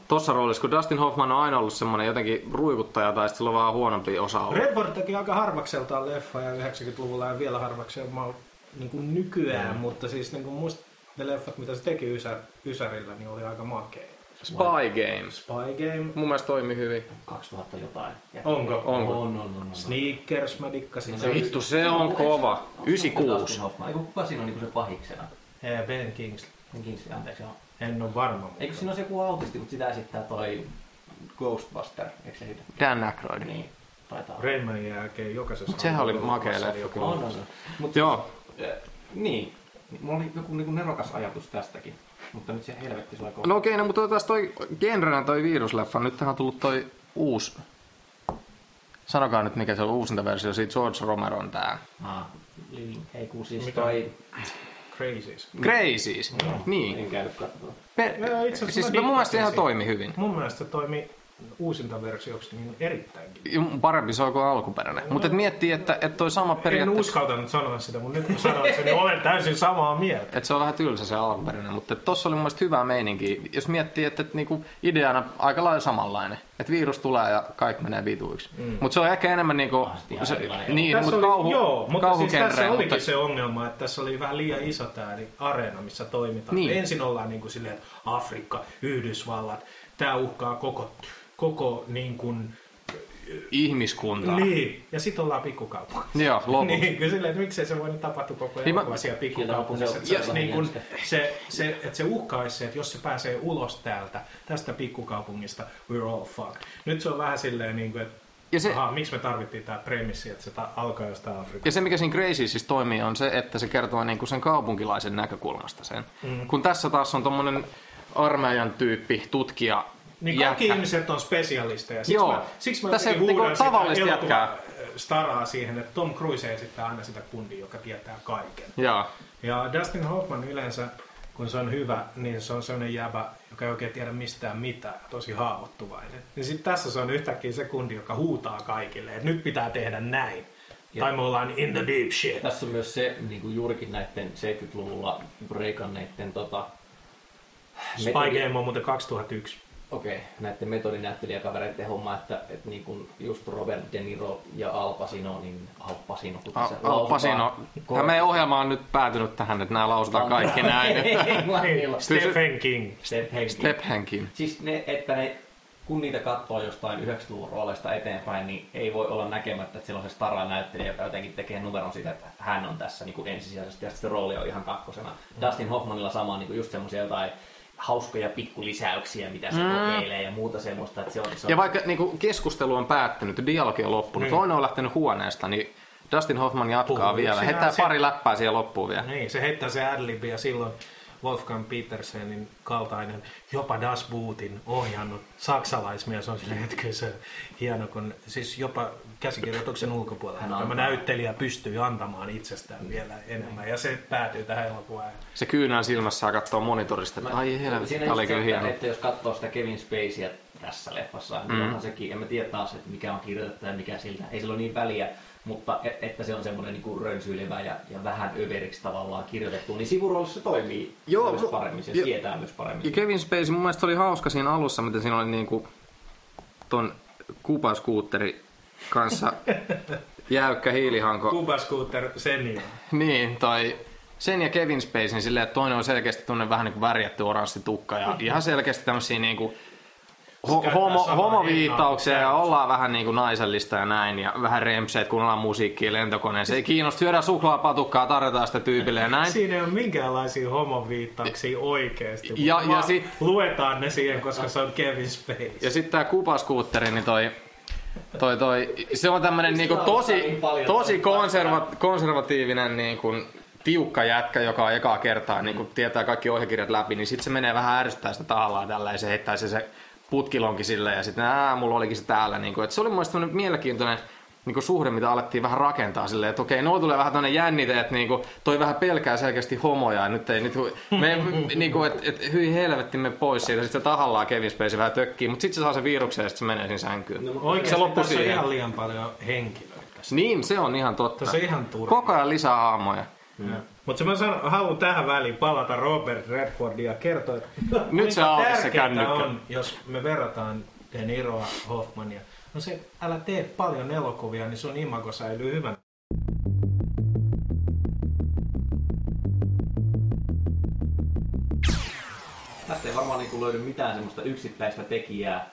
tossa, roolissa, kun Dustin Hoffman on aina ollut semmoinen jotenkin ruikuttaja tai sitten sillä on vähän huonompi osa ollut. Redford teki aika harvakseltaan leffa ja 90-luvulla ja vielä harvakseltaan niin kuin nykyään, Mm. mutta siis niin kuin musta ne leffat, mitä se teki Ysä, Ysärillä, niin oli aika makea. Spy Games. Spy Game, Mun mielestä toimi hyvin. 2000 jotain. Ja- Onko? Onko? On, on, on. on. Sneakers, mä dikkasin. No sen. Vittu, se on kova. 96. Dustin Hoffman. Eikö kuka siinä on niinku se pahiksena? Eh, Ben Kingsley. Ben Kingsley, anteeksi joo. En ole varma. mutta- Eikö siinä ole se joku autisti, mutta sitä esittää toi Ghostbuster, eikö se sitä? Dan Aykroyd. Niin, taitaa. Rainmanin jälkeen jokaisessa... Mut sehän oli makea leffa joku- kyllä. On, on. Mut Joo. niin. Mulla oli joku niinku nerokas ajatus tästäkin. Mutta nyt se helvetti sulla No okei, no mutta taas toi genrenä toi virusleffa. Nyt tähän on tullut toi uusi. Sanokaa nyt mikä se on uusinta versio siitä George Romeron tää. Ah, Living. Ei kun siis Mikä? toi... Crazies. Crazies. Niin. En käynyt katsomaan. Per... Joo, itse asiassa Siis mä mun mielestä ihan toimi hyvin. Mun mielestä se toimi uusinta versioksi niin erittäinkin. Parempi se on kuin alkuperäinen. Mutta et miettii, että, että toi sama En periaatteessa... uskaltanut sanoa sitä, mutta nyt kun sanoin sen, niin olen täysin samaa mieltä. Että se on vähän tylsä se alkuperäinen, mutta et tossa oli mun mielestä hyvää meininki. Jos miettii, että, että niinku ideana aika lailla samanlainen. Että virus tulee ja kaikki menee vituiksi. Mm. Mutta se on ehkä enemmän niinku... Ah, Se, niin, Tässä mutta oli, kauhu, joo, mutta siis tässä olikin mutta se ongelma, että tässä oli vähän liian iso tämä niin areena, missä toimitaan. Niin. Ensin ollaan niin kuin silleen, että Afrikka, Yhdysvallat, tämä uhkaa koko, koko niin kuin, ihmiskuntaa. niin. Ja sitten ollaan pikkukaupungissa. Joo, *laughs* lopuksi. Niin, kyllä silleen, että miksei se voinut tapahtua koko Niin mä- elokuva siellä pikkukaupungissa. Että se se, niin kuin, jänskä. se, se, että se uhkaisi se, että jos se pääsee ulos täältä, tästä pikkukaupungista, we're all fucked. Nyt se on vähän silleen, niin kuin, että Ja se- aha, miksi me tarvittiin tämä premissi, että se ta- alkaa jostain Afrikasta. Ja se, mikä siinä Crazy siis toimii, on se, että se kertoo niinku sen kaupunkilaisen näkökulmasta sen. Mm. Kun tässä taas on tommonen armeijan tyyppi, tutkija, Niin kaikki jätkä. ihmiset on spesialisteja. Siksi Joo. mä, siksi mä Tässä niinku tavallista jätkää. staraa siihen, että Tom Cruise esittää aina sitä kundia, joka tietää kaiken. Joo. Ja Dustin Hoffman yleensä, kun se on hyvä, niin se on sellainen jäbä, joka ei oikein tiedä mistään mitään, tosi haavoittuvainen. Niin sitten tässä se on yhtäkkiä se kundi, joka huutaa kaikille, että nyt pitää tehdä näin. Ja- Tai me ollaan in the deep shit. Tässä on myös se niin kuin juurikin näiden 70-luvulla breikanneiden tota, Spy Game on muuten 2001. Okei, näiden metodinäyttelijäkavereiden homma, että, että niin kuin just Robert De Niro ja Al Pacino, niin Al Pacino, kuten se Al Pacino. Tämä meidän ohjelma on nyt päätynyt tähän, että nämä lausutaan kaikki näin. *laughs* Englannilla. Stephen King. Step Henkin. Step Hankin. Siis ne, että ne, kun niitä katsoo jostain 90-luvun rooleista eteenpäin, niin ei voi olla näkemättä, että siellä on se stara näyttelijä, joka jotenkin tekee numeron siitä, että hän on tässä niin kuin ensisijaisesti ja sitten se rooli on ihan kakkosena. Dustin Hoffmanilla sama niin kuin just semmoisia jotain hauskoja pikkulisäyksiä, mitä se mm. kokeilee ja muuta semmoista. Että se on, se on, Ja vaikka niinku, keskustelu on päättynyt, dialogi on loppunut, Niin. toinen on lähtenyt huoneesta, niin Dustin Hoffman jatkaa Puhuu vielä. Heittää se- pari läppää siihen loppuun vielä. Niin, se heittää se adlibi ja silloin Wolfgang Petersenin kaltainen, jopa Das Bootin ohjannut saksalaismies on silleen, että kyllä se hieno, kun siis jopa käsikirjoituksen ulkopuolella Hän tämä näyttelijä pystyy antamaan itsestään vielä enemmän ja se päätyy tähän elokuvaan. Se kyynään silmässä ja katsoo monitorista, että ai helvetti, tämä oli kyllä se, että, hieno. että jos katsoo sitä Kevin Spaceyä tässä leffassa, niin Mm. onhan sekin, en mä tiedä taas, että mikä on kirjoitettu ja mikä siltä, ei sillä ole niin väliä, mutta et, että se on semmoinen niin rönsyilevä ja, ja vähän överiksi tavallaan kirjoitettu, niin sivuroolissa se toimii Joo, myös paremmin, se jo- tietää myös paremmin. Ja Kevin Spacey, mun mielestä oli hauska siinä alussa, miten siinä oli niinku ton Skuutteri kanssa jäykkä hiilihanko. Cuba Scooter senior. Niin, toi sen ja Kevin Spaceyn silleen, että toinen on selkeästi tunne vähän niin kuin värjätty oranssi tukka ja ihan selkeästi tämmösiä niinku ho- käyttää homo, homoviittauksia ja ollaan vähän niin kuin naisellista ja näin ja vähän rempseet, kun ollaan musiikkia lentokoneessa. Ei kiinnosta syödä suklaapatukkaa, tarjotaan sitä tyypille ja näin. Siinä ei ole minkäänlaisia homoviittauksia oikeesti. Ja- ja sit- Luetaan ne siihen, koska se on Kevin Spacey. Ja sitten tää kupaskuutteri, niin toi, toi, toi, se on tämmönen niinku tosi, tosi konserva, konservatiivinen niinku tiukka jätkä, joka on ekaa kertaa niin tietää kaikki ohjekirjat läpi, niin sitten se menee vähän ärsyttää sitä tahallaan tällä ja se heittää se, se putkilonkin silleen ja sitten mulla olikin se täällä. Niin kuin, että se oli mun mielestä mielenkiintoinen niin kuin suhde, mitä alettiin vähän rakentaa silleen, että okei, no tulee vähän tämmöinen jännite, että niin kuin, toi vähän pelkää selkeästi homoja, ja nyt ei, nyt, me, *laughs* niin kuin, että et, hyi helvetti me pois siitä, sitten se tahallaan Kevin Spacey vähän tökkii, mutta sitten se saa sen viruksen ja sitten se menee siinä sänkyyn. No, Oikeasti se loppui tässä on siihen. ihan liian paljon henkilöitä. Niin, se on ihan totta. Tässä on ihan turha. Koko ajan lisää aamoja. Mm. Mutta mä sanon, haluan tähän väliin palata Robert Redfordia ja kertoa, että Nyt se auki se kännykkä. on, jos me verrataan De Niroa Hoffmania. No se, älä tee paljon elokuvia, niin sun imago säilyy hyvän. Tästä ei varmaan niin löydy mitään semmoista yksittäistä tekijää,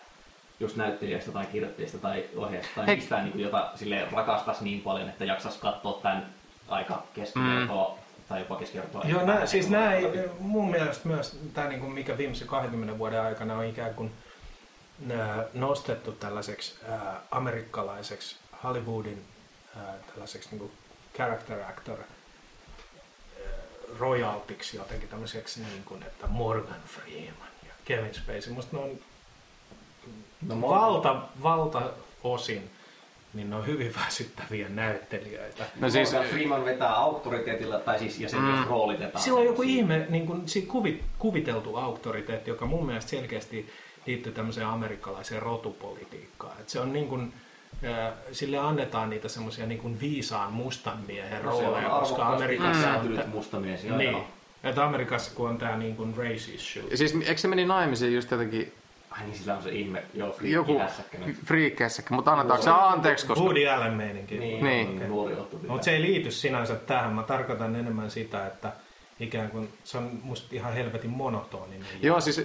just näyttelijästä tai kirjoittajista tai ohjaajasta tai Hei. mistään, niin jota sille rakastaisi niin paljon, että jaksas katsoa tämän aika keskivertoa mm. tai jopa keskivertoa. Joo, nää, siis nämä ei, mun mielestä myös tämä, niin mikä viimeisen 20 vuoden aikana on ikään kuin nostettu tällaiseksi ää, amerikkalaiseksi Hollywoodin ää, tällaiseksi niin kuin character actor royaltiksi jotenkin tämmöiseksi, niin kuin, että Morgan Freeman ja Kevin Spacey. Musta ne on No, no, valta, valtaosin niin ne on hyvin *laughs* väsyttäviä näyttelijöitä. No siis, Morgan Freeman vetää auktoriteetilla, tai siis, ja sen Mm. roolitetaan. Sillä on joku ihme niin kuin, kuvi, kuviteltu auktoriteetti, joka mun mielestä selkeästi liittyy tämmöiseen amerikkalaiseen rotupolitiikkaan. Et se on niin kuin, sille annetaan niitä semmoisia niin kuin viisaan mustan miehen No, rooleja, koska Amerikassa on... sääntynyt musta mies. Joo, Niin. joo. Että Amerikassa kun on tää niin kuin race issue. siis eikö se meni naimisiin just jotenkin Ai niin, sillä on se ihme, joo, nyt. friikkeissäkin, mutta annetaanko se anteeksi, koska... Woody Allen meininki. Niin, Niin. niin. nuori ottu. Mutta se ei liity sinänsä tähän. Mä tarkoitan enemmän sitä, että ikään kuin se on musta ihan helvetin monotoninen. Joo, siis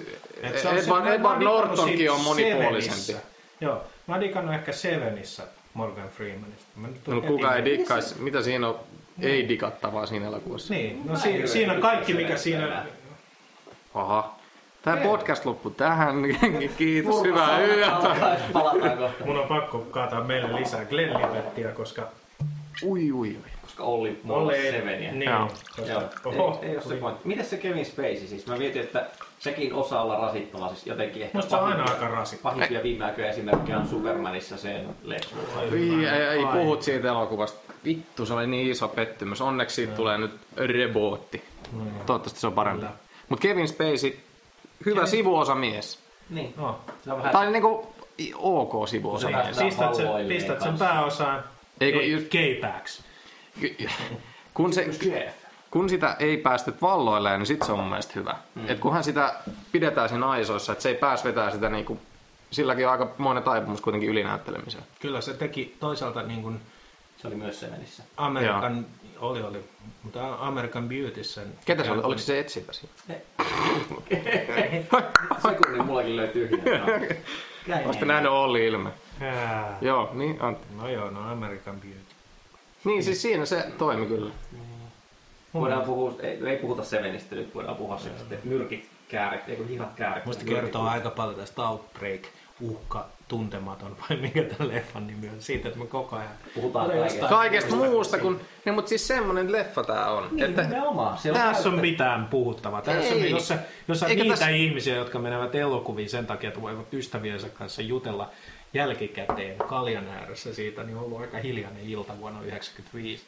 Et se on se- Edward, mä Edward Nortonkin on monipuolisempi. Sevenissä. Joo, mä oon digannut ehkä Sevenissä Morgan Freemanista. Mä nyt No kuka ei dikkaisi, mitä siinä on ei dikattavaa siinä elokuvassa? Niin, no si- siinä on kaikki mikä siinä... Aha. Tämä podcast loppui tähän. *laughs* Kiitos, hyvää yötä. Palataan kohta. Mun on pakko kaataa meille lisää Glenlivettiä, koska... Ui, ui, ui. Koska Olli mulla Olli- Seveniä. Niin, Joo. koska... Joo, Oho, ei, ei ole se pointti. Mites se Kevin Spacey siis? Mä mietin, että sekin osaa olla rasittava, siis jotenkin ehkä Musta se on aina pahimpia- aika rasittava. Pahimpia viime aikojen esimerkkejä on Supermanissa sen Lex Luthor. Ei, ei, ei puhut siitä elokuvasta. Vittu, se oli niin iso pettymys. Onneksi siitä tulee nyt rebootti. Toivottavasti se on parempi. Mutta Kevin Spacey, hyvä sivuosa mies. Niin. Oh. Se on vähän... Tai niinku ok sivuosa Se mies. Pistät sen, pistät sen pääosaan Ei, kun ei, just- gay-backs. Kun, se, kun sitä ei päästy valloilleen, niin sit se on mun mielestä hyvä. Mm. Et kunhan sitä pidetään siinä aisoissa, että se ei pääs vetää sitä niinku, silläkin on aika monen taipumus kuitenkin ylinäyttelemiseen. Kyllä se teki toisaalta niin kuin Se oli myös Sevenissä. Amerikan, oli oli, mutta American Beauty sen... Ketä se oli? Oliko se etsivä siinä? *laughs* Sekunnin mullakin löytyy hieno. Olisitte nähnyt Olli ilme. Ää, Joo, niin Antti. No joo, no American Beauty. Niin, siis siinä se toimi kyllä. Voidaan puhua, ei, ei puhuta Sevenistä nyt, voidaan puhua mm. sitten nyrkit kääret, eikö hihat kääret. Musta kertoo aika paljon tästä Outbreak, uhka, tuntematon, vai mikä tämän leffan nimi on. Siitä, että me koko ajan... Puhutaan kaikesta. Kaikesta muusta kuin... Niin, mutta siis semmonen leffa tää on. Niin, että, nimenomaan. Se on Tässä on mitään puhuttavaa. Tässä on, Ei. jos, sä, jos niitä tässä- ihmisiä, jotka menevät elokuviin sen takia, että voivat ystäviensä kanssa jutella jälkikäteen kaljan ääressä siitä, niin on ollut aika hiljainen ilta vuonna 1995.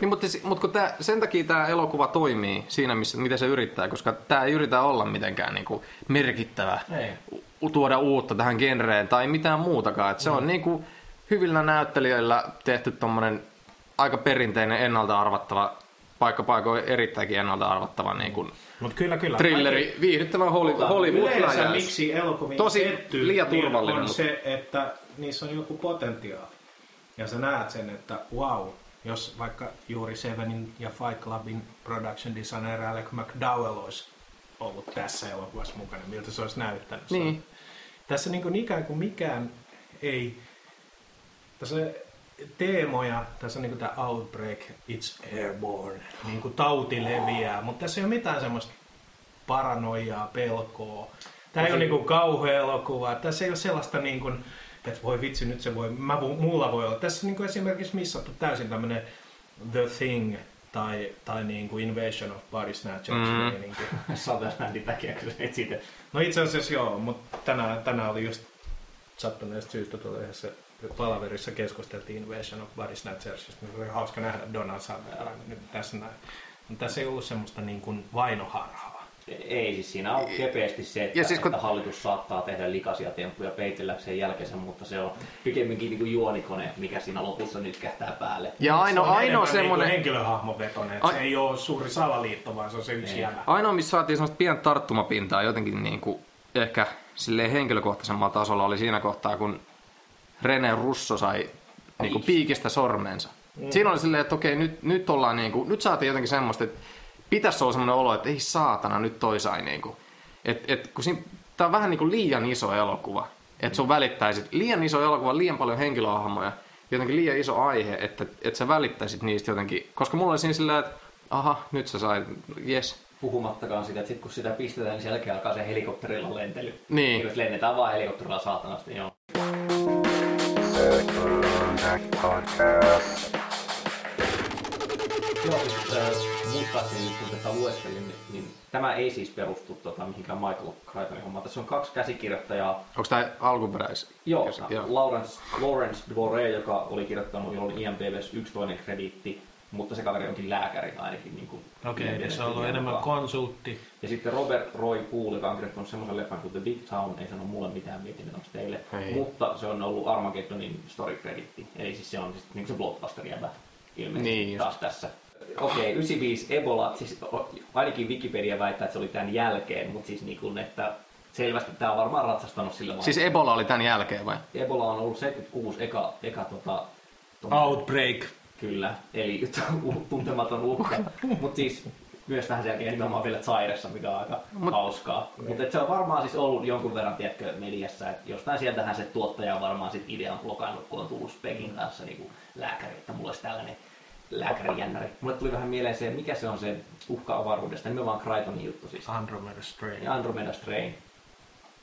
niin, mutta, si- mutta kun tää, sen takia tämä elokuva toimii siinä, missä, mitä se yrittää, koska tämä ei yritä olla mitenkään niinku merkittävä, Ei. tuoda uutta tähän genreen tai mitään muutakaan. Et se on niinku hyvillä näyttelijöillä tehty tommonen aika perinteinen ennalta arvattava, paikka paikoin erittäinkin ennalta arvattava niinku Mutta kyllä, kyllä. thrilleri, viihdyttävä Hollywood, Hollywood Yleensä läjäys. miksi elokuviin Tosi pettyy, liian niin turvallinen, on mutta- se, että niissä on joku potentiaali. Ja sä näet sen, että wow, jos vaikka juuri Sevenin ja Fight Clubin production designer Alec McDowell olisi ollut tässä elokuvassa mukana, miltä se olisi näyttänyt. On- Niin. tässä niin kuin ikään kuin mikään ei, tässä teemoja, tässä on niin kuin tämä outbreak, it's airborne, niin kuin tauti leviää, mutta tässä ei ole mitään semmoista paranoiaa, pelkoa. Tämä ei ole niin kuin kauhea elokuva, tässä ei ole sellaista niin kuin, että voi vitsi, nyt se voi, mä, mulla voi olla. Tässä niin kuin esimerkiksi missattu täysin tämmöinen The Thing tai, tai niin kuin Invasion of Body Snatchers. Mm. Meininki. Sutherlandin niin takia, kun et siitä. No itse asiassa joo, mutta tänään, tänään oli just sattuneesta syystä tuolla yhdessä palaverissa keskusteltiin Invasion of Body Snatchersista. Niin oli hauska nähdä Donald Sutherland nyt tässä näin. Mutta tässä ei ollut semmoista niin kuin vainoharhaa. Ei, siis siinä on kepeästi se, että, ja siis kun... että hallitus saattaa tehdä likaisia temppuja peitelläkseen jälkeensä, mutta se on pikemminkin niin kuin juonikone, mikä siinä lopussa nyt kähtää päälle. Ja ainoa, se ainoa niinku semmoinen... Niin henkilöhahmovetonen, että A... se ei ole suuri salaliitto, vaan se on se yksi jämä. Ainoa, missä saatiin semmoista pientä tarttumapintaa jotenkin niin kuin ehkä silleen henkilökohtaisemmalla tasolla oli siinä kohtaa, kun René Russo sai niin kuin piikistä sormensa. Mm. Siinä oli silleen, että okei, nyt, nyt, ollaan niin kuin, nyt saatiin jotenkin semmoista, että pitäisi olla semmoinen olo, että ei saatana, nyt toi sai niin kuin. Et, et, kun siinä, tää on vähän niin kuin liian iso elokuva. Että sun välittäisit liian iso elokuva, liian paljon henkilöhahmoja, jotenkin liian iso aihe, että, että sä välittäisit niistä jotenkin. Koska mulla oli siinä sillä, että aha, nyt sä sai, yes. Puhumattakaan sitä, että sit kun sitä pistetään, niin sen alkaa se helikopterilla lentely. Niin. Jos lennetään vaan helikopterilla saatanasti, joo. Joo, siis äh, muistaakseni nyt kun tätä lueskelin, niin, niin tämä ei siis perustu tota, mihinkään Michael Crichtonin hommaan. Tässä on kaksi käsikirjoittajaa. Onko tämä alkuperäis? Joo, joo. Lawrence, Lawrence Dvore, joka oli kirjoittanut, jolla oli IMDb:s yksi toinen krediitti, mutta se kaveri onkin lääkäri ainakin. Niin Okei, okay, se on ollut enemmän konsultti. Ja sitten Robert Roy Poole, joka on kirjoittanut semmoisen leffan kuin The Big Town, ei sano mulle mitään, mietin, onko teille. Ei. Mutta se on ollut Armageddonin story kreditti. Eli siis se on siis, niin se blockbuster jäbä ilmeisesti niin, taas tässä. Okei, okay, 95 Ebola, siis ainakin Wikipedia väittää, että se oli tämän jälkeen, mutta siis niin kuin, että selvästi tämä on varmaan ratsastanut sillä vaiheessa. Siis Ebola oli tämän jälkeen vai? Ebola on ollut 76 eka, eka tota, Outbreak. Kyllä, eli *laughs* tuntematon uhka. Mutta siis myös vähän sen jälkeen nimenomaan vielä Zairessa, mikä on aika Mut, hauskaa. Mutta se on varmaan siis ollut jonkun verran, tiedätkö, mediassa, että jostain sieltähän se tuottaja on varmaan sit idean blokannut, kun on tullut Spekin kanssa niin lääkäri, että mulla olisi tällainen lääkärijännäri. Mulle tuli vähän mieleen se, mikä se on se uhka avaruudesta, nimenomaan Crichtonin juttu siis. Andromeda Strain. Andromeda Strain.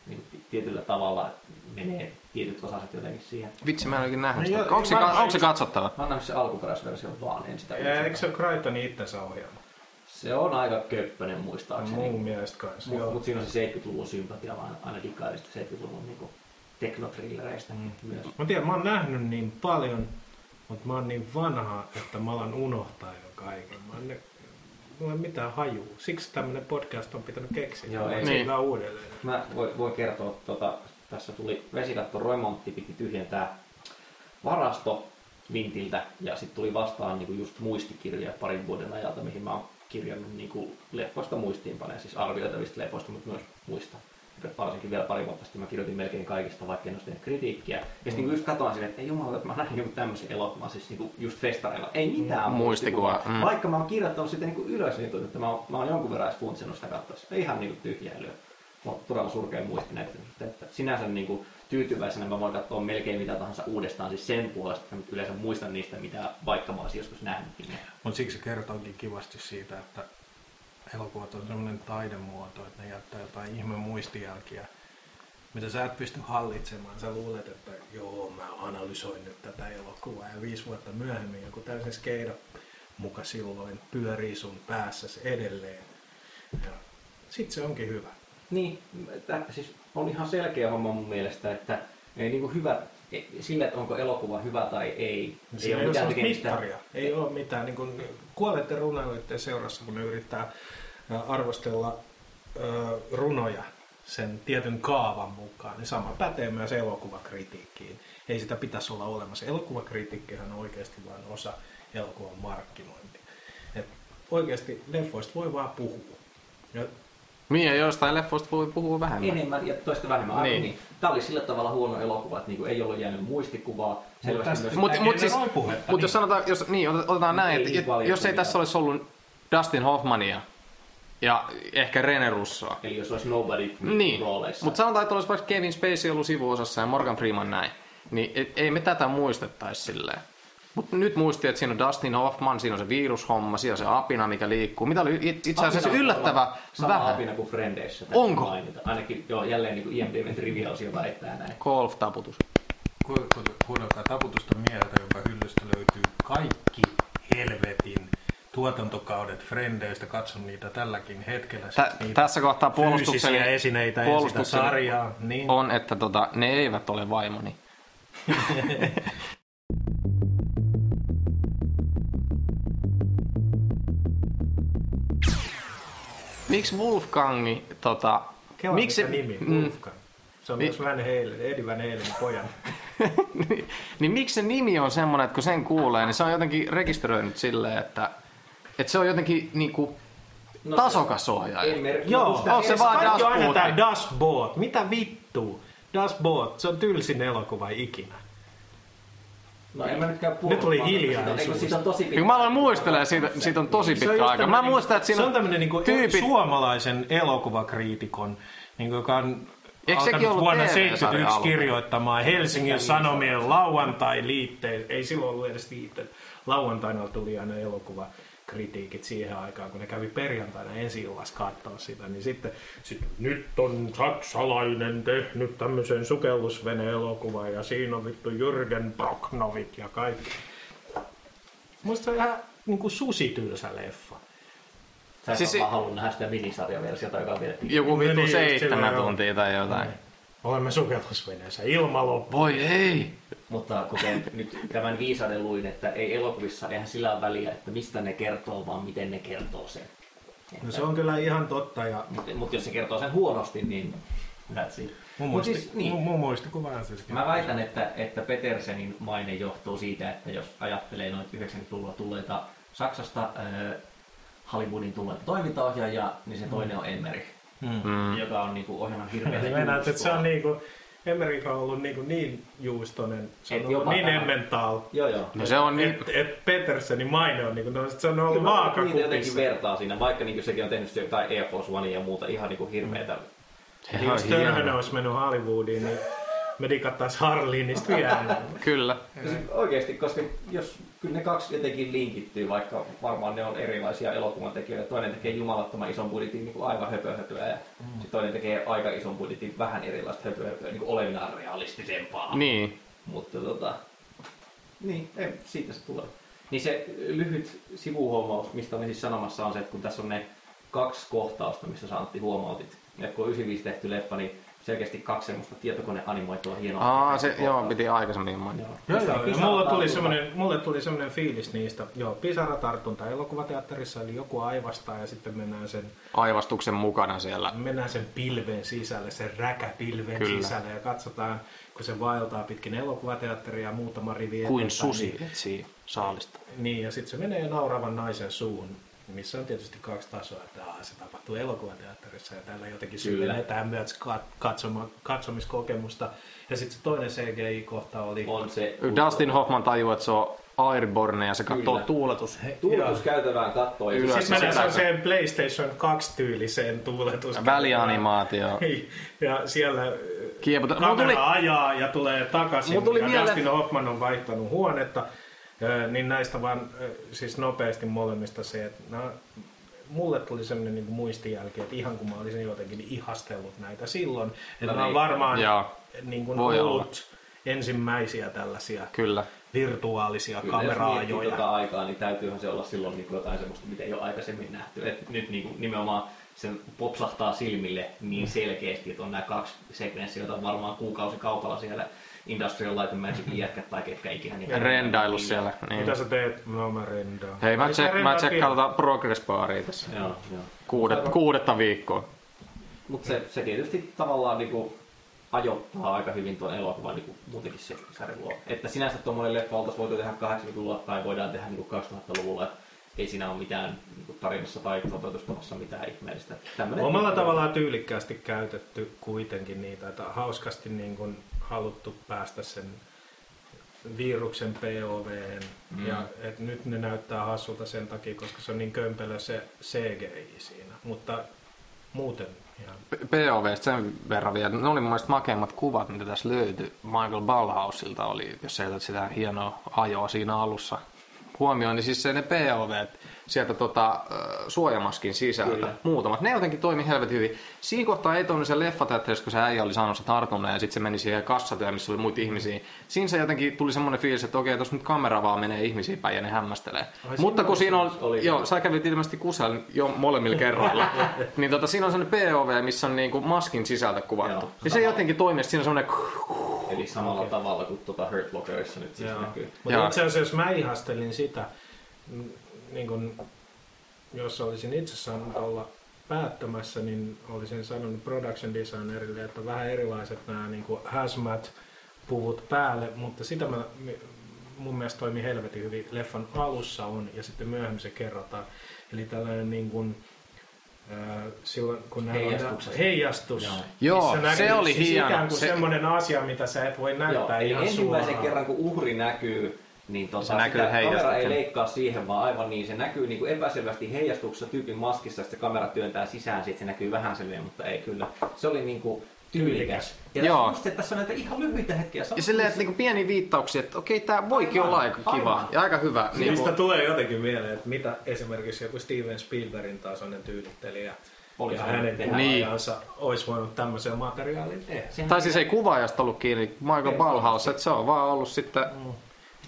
Niin tietyllä tavalla menee tietyt osaset jotenkin siihen. Vitsi, mä en oikein nähnyt sitä. Onko, se, mä, onko se katsottava? Mä oon se alkuperäisversio vaan, en sitä ja, Eikö se ole Crichtonin itsensä ohjaama? Se on aika köppönen muistaakseni. Mun mielestä kanssa, Mutta mut siinä on se 70-luvun sympatia, vaan aina dikkailista 70-luvun niin teknotrillereistä mm. myös. Mä tiedän, mä oon nähnyt niin paljon mutta mä oon niin vanha, että mä alan unohtaa jo kaiken. Mä en, mulla ei mitään hajua. Siksi tämmönen podcast on pitänyt keksiä. Joo, ei niin. uudelleen. Mä voin, voin kertoa, tota, tässä tuli vesikatto remontti, piti tyhjentää varasto Vintiltä ja sitten tuli vastaan niinku just muistikirjoja parin vuoden ajalta, mihin mä oon kirjannut niinku leffoista muistiinpanoja, siis arvioitavista leffoista, mutta myös muista varsinkin vielä pari vuotta sitten mä kirjoitin melkein kaikista, vaikka en olisi tehnyt kritiikkiä. Ja sitten mm. just katsoin sinne, että ei jumala, että mä näin joku tämmöisen elokuvan, siis niinku just festareilla. Ei mitään mm. muistikuvaa. Mm. Vaikka mä oon kirjoittanut sitten niinku ylös, niin että mä oon, mä oon jonkun verran edes funtsinut sitä katsoessa. Ihan niinku tyhjäilyä. Oon todella surkea muisti näitä. Että sinänsä niinku tyytyväisenä mä voin katsoa melkein mitä tahansa uudestaan siis sen puolesta, että yleensä muistan niistä, mitä vaikka mä olisin joskus nähnytkin. Mutta siksi se kertookin kivasti siitä, että elokuvat on sellainen taidemuoto, että ne jättää jotain ihme muistijälkiä, mitä sä et pysty hallitsemaan. Sä luulet, että joo, mä analysoin nyt tätä elokuvaa ja viisi vuotta myöhemmin joku täysin skeida muka silloin pyörii sun päässäsi edelleen. Ja sit se onkin hyvä. Niin, että siis on ihan selkeä homma mun mielestä, että ei niin kuin hyvä, sillä, että onko elokuva hyvä tai ei. Se ei, ole mitään mittaria. Ei ole mitään. Niin kuin, kuolette runoilijoiden seurassa, kun ne yrittää arvostella runoja sen tietyn kaavan mukaan, niin sama pätee myös elokuvakritiikkiin. Ei sitä pitäisi olla olemassa. Elokuvakritiikkihän on oikeasti vain osa elokuvan markkinointia. Et oikeasti leffoista voi vaan puhua. Ja niin, ja jostain leffoista voi puhua vähemmän. Enemmän ja toista vähemmän. Niin. niin. Tämä oli sillä tavalla huono elokuva, että niinku ei ollut jäänyt muistikuvaa. Mutta mut, mut, siis, mut jos niin. sanotaan, jos, niin, otetaan näin, että jos ei tässä olisi ollut Dustin Hoffmania, Ja ehkä Rene Russoa. Eli jos olisi nobody Niin, rooleissa. mutta sanotaan, että olisi vaikka Kevin Spacey ollut sivuosassa ja Morgan Freeman näin, niin et, ei me tätä muistettaisi silleen. Mutta nyt muisti, että siinä on Dustin Hoffman, siinä on se virushomma, siinä on se apina, mikä liikkuu. Mitä oli it- itse asiassa Apina on yllättävä Sama vähän. apina kuin Frendeissä. Onko? Mainita. Ainakin joo, jälleen niin kuin IMDb trivia-osio väittää näin. Golf-taputus. Ku- ku- Kuunnelkaa taputusta mieltä, jonka hyllystä löytyy kaikki helvetin tuotantokaudet Frendeistä. Katson niitä tälläkin hetkellä. Tä, niitä tässä kohtaa puolustukseni, fyysisiä esineitä ja sitä puolustukseni sarjaa. Niin. on, että tota, ne eivät ole vaimoni. *laughs* Miksi Wolfgangi, tota, Kela miksi, mikä nimi, mm, Wolfgang. Se on Mi- myös Van Halen, Eddie Van Halenin pojan. *laughs* niin, niin miksi se nimi on semmoinen, että kun sen kuulee, niin se on jotenkin rekisteröinyt silleen, että, että se on jotenkin niinku No, tasokas ohjaaja. En merkki. Joo, Onko se se vaan on aina tää. Mitä vittua? Das Boot, se on tylsin elokuva ikinä. No en mä nytkään puhu. Nyt oli hiljaisuus. Siitä on, siitä on tosi pitkä. Kun mä aloin muistelemaan, siitä, siitä on tosi on pitkä aika. Mä muistan, että siinä se on on tämmöinen niinku tyypit, suomalaisen elokuvakriitikon, niinku, joka on Eikö sekin ollut vuonna TV-sarja 71 alun kirjoittamaan Helsingin Sanomien lauantai-liitteet. Ei silloin ollut edes liitteet. Lauantaina tuli aina elokuva kritiikit siihen aikaan, kun ne kävi perjantaina ensi illassa katsoa sitä, niin sitten, sitten nyt on saksalainen tehnyt tämmöisen sukellusvene-elokuvan ja siinä on vittu Jürgen Prochnovit ja kaikki. Musta se on ihan niin kuin susitylsä leffa. Sä Siis halunnut nähdä sitä minisarjaversiota, joka on vielä joku vittu niin, just seitsemän tuntia tai jotain. Olemme sukellusveneessä, ilma loppu. Voi ei! Mutta kuten nyt tämän viisauden luin, että ei elokuvissa, eihän sillä ole väliä, että mistä ne kertoo, vaan miten ne kertoo sen. No se on kyllä ihan totta ja Mutta mut jos se kertoo sen huonosti, niin that's it. mun, muisti, siis, niin, mun, mun muistikuva on siis Mä väitän, että, että Petersenin maine johtuu siitä, että jos ajattelee noita 90-luvulla tulleita Saksasta äh, Hollywoodin tulleita toimintaohjaajia, niin se toinen on Emmerich, Mm. joka on niinku ohjelman *laughs* hirveä Niin meinaat, että se on niinku, Emmerich on ollut niinku niin juustonen, se on Et ollut niin tämä- emmentaal, Joo, joo. No se on niin... että et Petersenin maine on niinku, no, se on ollut Kyllä mä niitä jotenkin vaakakupissa. vertaa siinä, vaikka niinku sekin on tehnyt jotain Air Force One ja muuta ihan niinku hirveetä. Eli jos Törhönen olisi mennyt Hollywoodiin, niin me dikattaisi Harlinista vielä enemmän. Kyllä. Ja sit Oikeesti, koska jos kyllä ne kaksi jotenkin linkittyy, vaikka varmaan ne on erilaisia elokuvan tekijöitä. Toinen tekee jumalattoman ison budjetin niin kuin aivan höpö höpöä ja mm. sitten toinen tekee aika ison budjetin vähän erilaista höpö höpöä, niin kuin olevinaan realistisempaa. Niin. Mutta tota, niin, ei, siitä se tulee. Niin se lyhyt sivuhuomaus, mistä olin siis sanomassa, on se, että kun tässä on ne kaksi kohtausta, missä sä Antti huomautit. Ja kun on 95 tehty leffa, niin selkeästi kaksi semmoista tietokoneanimoitua hienoa. Aa, se, joo, piti aikaisemmin mainita. Joo, joo, ja mulla tuli, semmoinen, mulle tuli semmoinen fiilis niistä, joo, pisaratartunta elokuvateatterissa, eli joku aivastaa ja sitten mennään sen, Aivastuksen mukana siellä. mennään sen pilven sisälle, sen räkäpilven Kyllä. sisälle ja katsotaan, kun se vaeltaa pitkin elokuvateatteria muutama rivi Kuin susi Niin, etsii saalista. niin, ja sitten se menee nauravan naisen suun, missä on tietysti kaksi tasoa, että aa, se tapahtuu elokuvateatterissa ja täällä jotenkin syvennetään myös kat- katsoma, katsomiskokemusta. Ja sitten se toinen CGI-kohta oli... On se Dustin Hoffman tajuu, että se on Airborne ja se katsoo Kyllä. tuuletus. tuuletuskäytävään kattoon. Ja Ylös. siis Sitten mennään sellaiseen PlayStation 2-tyyliseen tuuletuskäytävään. Välianimaatio. *laughs* Ja siellä äh, Kieputa. Mulla kamera tuli, ajaa ja tulee takaisin. Mulla tuli ja mieleen- Dustin Hoffman on vaihtanut huonetta. Ö, Niin näistä vaan siis nopeasti molemmista se, että nää, mulle tuli sellainen niin muistijälki, että ihan kun mä olisin jotenkin ihastellut näitä silloin, että No niin. varmaan Joo, niin kuin voi ollut ensimmäisiä tällaisia kyllä. virtuaalisia Kyllä, jos kameraajoja. tota aikaa, niin täytyyhän se olla silloin niin kuin jotain semmoista, mitä ei ole aikaisemmin nähty. Et nyt niin kuin nimenomaan sen popsahtaa silmille niin selkeästi, että on nämä kaksi sekvenssiä, joita on varmaan kuukausikaupalla siellä Industrial Light and Magic jätkät tai ketkä ikinä. Niin Rendailu siellä. Niin. Mitä sä teet? No mä rendaan. Hei, mä, check, mä tsekkaan tota progress baria tässä. Joo, joo. Kuudet, kuudetta viikkoa. Mutta se, se tietysti tavallaan niin kuin ajoittaa aika hyvin tuon elokuvan niin kuin muutenkin se sarjaluo. Että sinänsä tuommoinen leffa oltaisiin voitu tehdä 80-luvulla tai voidaan tehdä niin kuin 2000-luvulla. Et Ei siinä ole mitään niin tarinassa tai toteutustavassa mitään ihmeellistä. Tämmönen Omalla tavallaan tyylikkäästi käytetty kuitenkin niitä, että hauskasti niin kuin haluttu päästä sen viruksen POV. Mm. Ja et nyt ne näyttää hassulta sen takia, koska se on niin kömpelö se CGI siinä. Mutta muuten ihan... POV sen verran vielä. Ne oli mun mielestä makeimmat kuvat, mitä tässä löytyi. Michael Ballhausilta oli, jos sä sitä hienoa ajoa siinä alussa huomioon, niin siis se ne POV, sieltä tota, suojamaskin sisältä. Kyllä. Muutamat. Ne jotenkin toimi helvetin hyvin. Siinä kohtaa ei toiminut se leffateatterissa, kun se äijä oli saanut se tartunnan ja sitten se meni siihen kassatyöhön, missä oli muita ihmisiä. Siinä se jotenkin tuli semmoinen fiilis, että okei, tuossa nyt kamera vaan menee ihmisiä päin ja ne hämmästelee. Ai, Mutta kun siinä on, oli joo, sä kävit ilmeisesti kusella jo molemmilla *laughs* kerroilla, niin tota, siinä on semmoinen POV, missä on niinku maskin sisältä kuvattu. Joo, ja se jotenkin toimii, siinä on semmoinen... Eli samalla okay. tavalla kuin tuota Hurt Lockerissa nyt siis näkyy. Mutta itse asiassa mä ihastelin sitä, niin kun, jos olisin itse saanut olla päättämässä, niin olisin sanonut production designerille, että vähän erilaiset nämä niin hazmat puvut päälle, mutta sitä mä, mun mielestä toimi helvetin hyvin. Leffan alussa on ja sitten myöhemmin se kerrotaan. Eli tällainen niin kuin, silloin kun heijastus. heijastus Joo, se näkyy, oli siis hieno. ikään kuin se... semmoinen asia, mitä sä et voi näyttää Joo, ihan ensimmäisen suoraan. kerran, kun uhri näkyy niin tota, se näkyy kamera ei leikkaa siihen, vaan aivan niin. Se näkyy niin kuin epäselvästi heijastuksessa tyypin maskissa, että se kamera työntää sisään, siitä se näkyy vähän selviä, mutta ei kyllä. Se oli niin kuin tyylikäs. Ja Joo. Just, että tässä on näitä ihan lyhyitä hetkiä. Ja silleen, että niinku pieni viittauksia, että okei, tämä voikin aivan, olla aika kiva aivan. ja aika hyvä. Niin Mistä tulee jotenkin mieleen, että mitä esimerkiksi joku Steven Spielbergin tasoinen tyylittelijä olisi ja hänen kuvaajansa niin. olisi voinut tämmöisen materiaalin tehdä. Tai siis ei kuvaajasta ollut kiinni, Michael Ballhaus, että se on vaan ollut sitten... Mm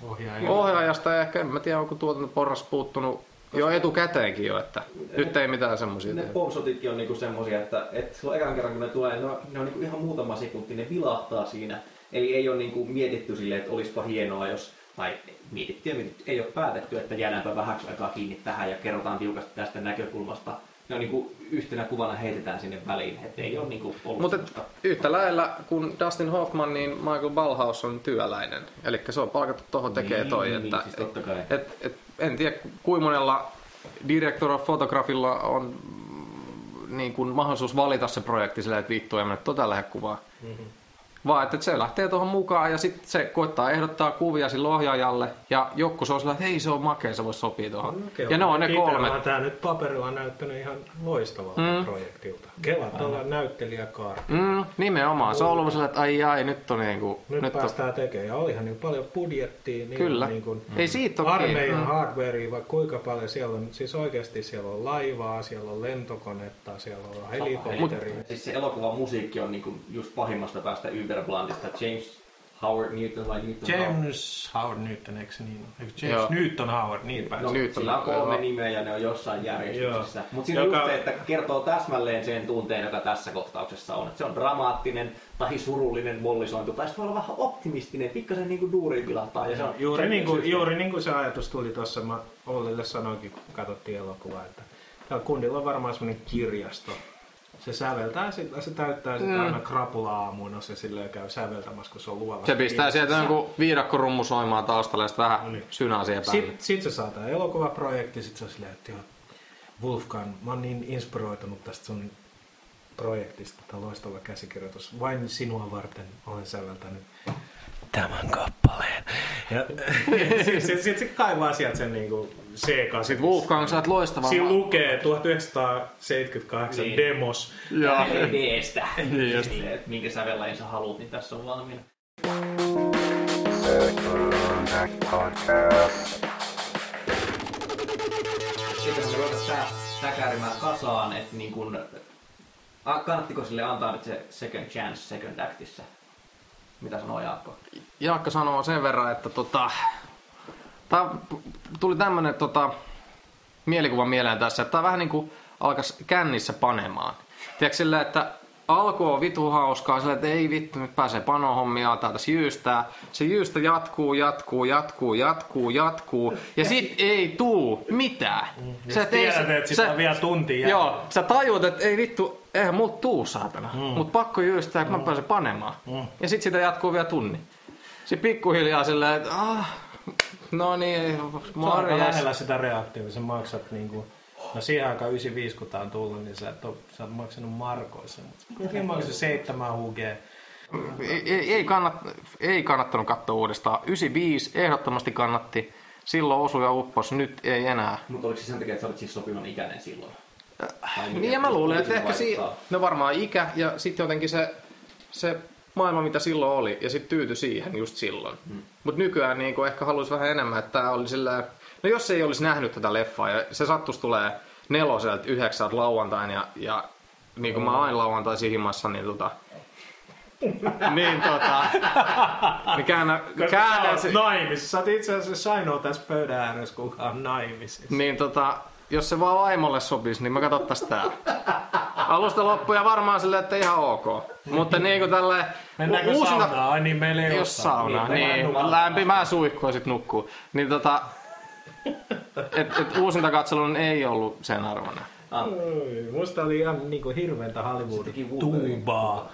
Ohjaaja. Ohjaajasta ehkä, en mä tiedä, onko tuotantoporras puuttunut koska jo etukäteenkin jo, että ne, nyt ei mitään semmoisia. Ne pomsotitkin on niinku semmosia, että, että silloin ekan kerran kun ne tulee, ne on, ne on niinku ihan muutama sekunti, ne vilahtaa siinä. Eli ei ole niinku mietitty silleen, että olisipa hienoa, jos, tai mietitty ja mietitty, ei ole päätetty, että jäädäänpä vähäksi aikaa kiinni tähän ja kerrotaan tiukasti tästä näkökulmasta ne on niin kuin yhtenä kuvana heitetään sinne väliin, että ei ole niin kuin ollut Mutta yhtä lailla kuin Dustin Hoffman, niin Michael Ballhaus on työläinen. Eli se on palkattu tuohon tekee niin, toi. Niin, että, siis et, et, et, et, en tiedä kuinka monella director of photografilla on niin kuin mahdollisuus valita se projekti sillä, että vittu ei mene tota lähde kuvaa. Mm-hmm. Vaan että se lähtee tuohon mukaan ja sitten se koittaa ehdottaa kuvia sille ohjaajalle. Ja joku se on sillä, että hei se on makea, se voisi sopia tuohon. No, ja ne on ne kolme. Tämä nyt paperilla on näyttänyt ihan loistavalta mm. projektilta. Kela tuolla näyttelijäkaarti. Mm, nimenomaan. Se on ollut sellainen, että ai ai, nyt on niin kuin, Nyt, nyt päästään on... tekemään. Ja olihan niin paljon budjettia. Niin Kyllä. Niin kuin Ei siitä ole Armeijan mm. hardwarea, vaikka kuinka paljon siellä on. Siis oikeasti siellä on laivaa, siellä on lentokonetta, siellä on helikopteria. Siis se elokuvan musiikki on niin kuin just pahimmasta päästä Uberblandista. James Howard Newton vai Newton James Howard, Howard Newton, eikö niin? Eikö James Joo. Newton Howard, niin päin. No, Newton, sillä on kolme nimeä ja ne on jossain järjestyksessä. Mutta siinä joka... on just se, että kertoo täsmälleen sen tunteen, joka tässä kohtauksessa on. Että se on dramaattinen tai surullinen mollisointu, tai sitten voi olla vähän optimistinen, pikkasen niin kuin duuriin vilahtaa. Ja se on juuri, niin kuin, juuri niin kuin se ajatus tuli tuossa, mä Ollille sanoinkin, kun katsottiin elokuvaa, että täällä kundilla on varmaan semmoinen kirjasto, se säveltää, se, se täyttää sitä mm. aina krapula aamuina, se silleen käy säveltämässä, kun se on luolla. Se pistää sieltä jonkun viidakkorummu soimaan taustalle ja sitten vähän no niin. synää siihen päälle. Sitten sit se saa tää elokuvaprojekti, sitten se on silleen, että joo, Wolfgang, mä oon niin inspiroitunut tästä sun projektista, tämä loistava käsikirjoitus. Vain sinua varten olen säveltänyt tämän kappaleen. Ja *laughs* sitten sit, sit se kaivaa sieltä sen niinku C-kasetin. Sitten Wolfgang, sä oot loistava. Siinä lukee 1978 niin. demos. Ja EDstä. niin just. Minkä sävellain sä haluat, niin tässä on valmiina. Sitten me ruvetaan tää täkäärimään kasaan, että niin kun, kannattiko sille antaa nyt se second chance second actissa? Mitä sanoo Jaakko? Jaakko sanoo sen verran, että tota, tää tuli tämmönen tota, mielikuva mieleen tässä, että tää vähän niinku alkas kännissä panemaan. Tiedätkö silleen, että alku on vitu hauskaa, sillä että ei vittu, nyt pääsee panohommia, täältä jyystää. Se jyystä jatkuu, jatkuu, jatkuu, jatkuu, jatkuu. Ja sit ei tuu mitään. Mm, sä tiedät, että sitä on vielä tunti jää. Joo, sä tajuut, että ei vittu, eihän multa tuu saatana. Mm. Mut pakko jyystää, että mm. mä pääsen panemaan. Mm. Ja sit sitä jatkuu vielä tunni. Sitten pikkuhiljaa silleen, että ah, no niin, morjes. Se on lähellä sitä reaktiota, sä maksat niinku No siihen aikaan 95, kun tää on tullut, niin sä et, ole, sä oot maksanut markoissa. Mutta kyllä maksaa 7 HG Ei, ei, ei, kannat, ei kannattanut katsoa uudestaan. 95 ehdottomasti kannatti. Silloin osui ja uppos, nyt ei enää. Mutta oliko se sen takia, että sä olit siis sopivan ikäinen silloin? Mikä- Niin ja mä luulen, että se ehkä si- vaikuttaa? no varmaan ikä ja sitten jotenkin se, se maailma, mitä silloin oli, ja sitten tyyty siihen just silloin. Hmm. Mutta nykyään niin ehkä haluaisi vähän enemmän, että tämä oli sillä... No jos ei olisi nähnyt tätä leffaa, ja se sattus tulee neloselta yhdeksältä lauantain, ja, ja niin kuin mä aina lauantaisin himassa, niin tota... *laughs* niin tota... Niin käännä, käännä se, naimisissa. Sä oot itse asiassa ainoa tässä pöydän ääressä, kuka on naimisissa. niin tota, jos se vaan vaimolle sopisi, niin me katsottais tää. *laughs* Alusta loppuun varmaan silleen, että ihan ok. Mutta niin kuin tällä Mennäänkö saunaan? Ai niin, meillä ei ole Jos saunaa, Niin, niin, lämpimää suihkua ja sit nukkuu. Niin tota, et, et uusinta katselun ei ollut sen arvoinen. Oi, Musta oli ihan niinku hirveäntä Hollywoodin Wolverine. tuubaa.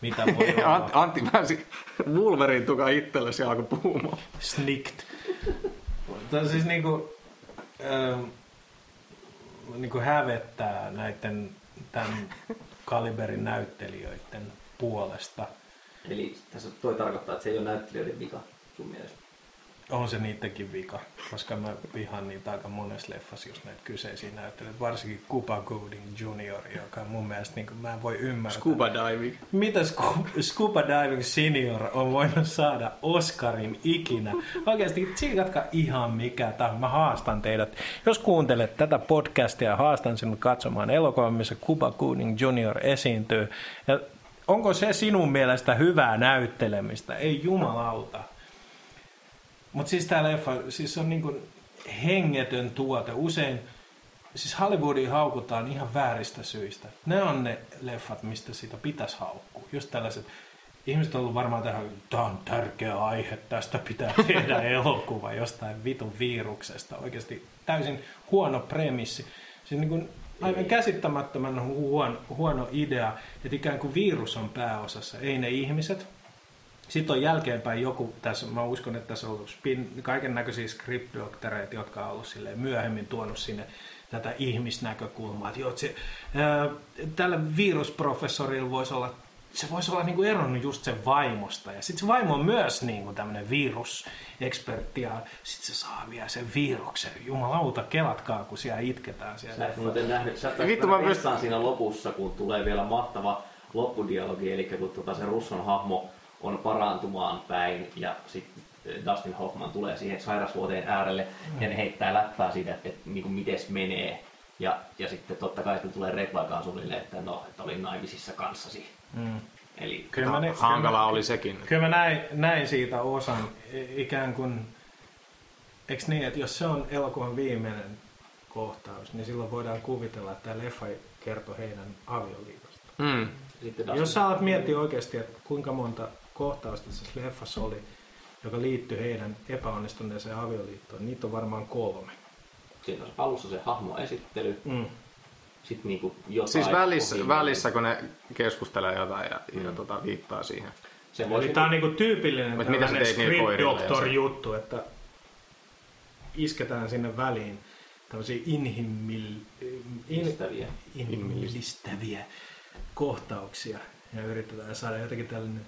Mitä voi olla. Antti, Antti pääsi Wolverine tuka itsellesi ja alkoi puhumaan. Snicked. Tämä siis niinku, ähm, niinku hävettää näiden tämän kaliberin näyttelijöiden puolesta. Eli tässä toi tarkoittaa, että se ei ole näyttelijöiden vika sun mielestä. On se niidenkin vika, koska mä vihaan niitä aika monessa leffassa just näitä kyseisiä näyttelijöitä, varsinkin Cuba Gooding Jr., joka on mun mielestä, niin mä en voi ymmärtää. Scuba diving. Mitä Scu- Scuba Diving Senior on voinut saada Oscarin ikinä? Oikeasti tsiikatkaa ihan mikä tämä. Mä haastan teidät. Jos kuuntelet tätä podcastia, haastan sinut katsomaan elokuvan, missä Cuba Gooding Jr. esiintyy. Ja onko se sinun mielestä hyvää näyttelemistä? Ei jumalauta. Mutta siis tämä leffa siis on niinku hengetön tuote. Usein, siis Hollywoodin haukutaan ihan vääristä syistä. Ne on ne leffat, mistä sitä pitäisi haukkua. Just tällaiset, ihmiset on ollut varmaan tähän, tämä on tärkeä aihe, tästä pitää *laughs* tehdä elokuva jostain vitun viruksesta. Oikeasti täysin huono premissi. Siis niin kuin aivan käsittämättömän huono, huono idea, että ikään kuin virus on pääosassa, ei ne ihmiset. Sitten on jälkeenpäin joku, tässä, mä uskon, että tässä on ollut spin, kaiken näköisiä script-doktoreita, jotka on ollut silleen myöhemmin tuonut sinne tätä ihmisnäkökulmaa. Että joo, että se, ää, tällä virusprofessorilla voisi olla, se voisi olla niinku eronnut just sen vaimosta. Ja sitten se vaimo on myös niinku tämmöinen virusekspertti ja sitten se saa vielä sen viruksen. Jumalauta, kelatkaa, kun siellä itketään siellä. Sä et muuten nähnyt, sä Vittu, mä päässyt pyst- vessaan siinä lopussa, kun tulee vielä mahtava loppudialogi, eli kun tota se Russon hahmo on parantumaan päin ja sitten Dustin Hoffman tulee siihen sairasvuoteen äärelle ja ne heittää läppää siitä, että, että niin kuin mites menee. Ja, ja sitten totta kai sitten tulee replaikaan suunnilleen, että no, että olin naimisissa kanssasi. Mm. Eli Kyllä mä, ne- Hankala kyllä mä- oli sekin. Kyllä mä näin, näin siitä osan ikään kuin, eikö niin, että jos se on elokuvan viimeinen kohtaus, niin silloin voidaan kuvitella, että tämä leffa kertoo heidän avioliitosta. Mm. sitten Jos sä alat miettiä oikeasti, että kuinka monta kohtausta tässä leffassa oli, joka liittyy heidän epäonnistuneeseen avioliittoon, niitä on varmaan kolme. siinä on alussa se hahmo esittely, Mm. sitten niinku jotain Siis välissä, ohi- välissä, kun ne keskustelee jotain ja, ja tota, viittaa siihen. Se Eli voisi tämä on niinku tyypillinen tällainen script doctor juttu, että isketään sinne väliin tämmöisiä inhimil... in, inhimillistäviä kohtauksia ja yritetään saada jotenkin tällainen...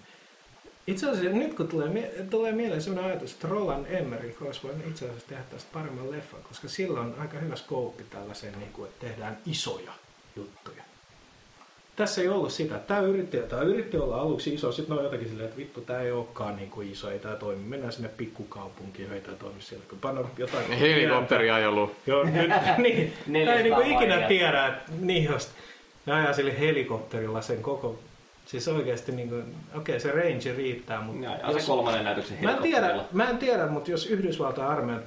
Itse asiassa nyt kun tulee, mie- tulee mieleen sellainen ajatus, että Roland Emmerich olisi voinut itse asiassa tehdä tästä paremman leffan, koska sillä on aika hyvä skouppi tällaiseen, niin kuin, että tehdään isoja juttuja. Tässä ei ollut sitä. Tämä yritti, tämä yritti olla aluksi iso, sitten ne on jotakin silleen, että vittu, tämä ei olekaan niin kuin iso, ei tämä toimi. Mennään sinne pikkukaupunkiin, ei tämä toimi siellä. Kun panna jotain... Helikopteri ajelu. Joo, nyt, *laughs* niin. Tämä ei niinku ikinä vaiheessa. tiedä, että niin just. Ne ajaa sille helikopterilla sen koko... Siis oikeasti niinku, okei okay, se range riittää, mutta... Ja, ja se kolmannen näytöksen Mä en, tiedä, mä en tiedä, mutta jos Yhdysvaltain armeija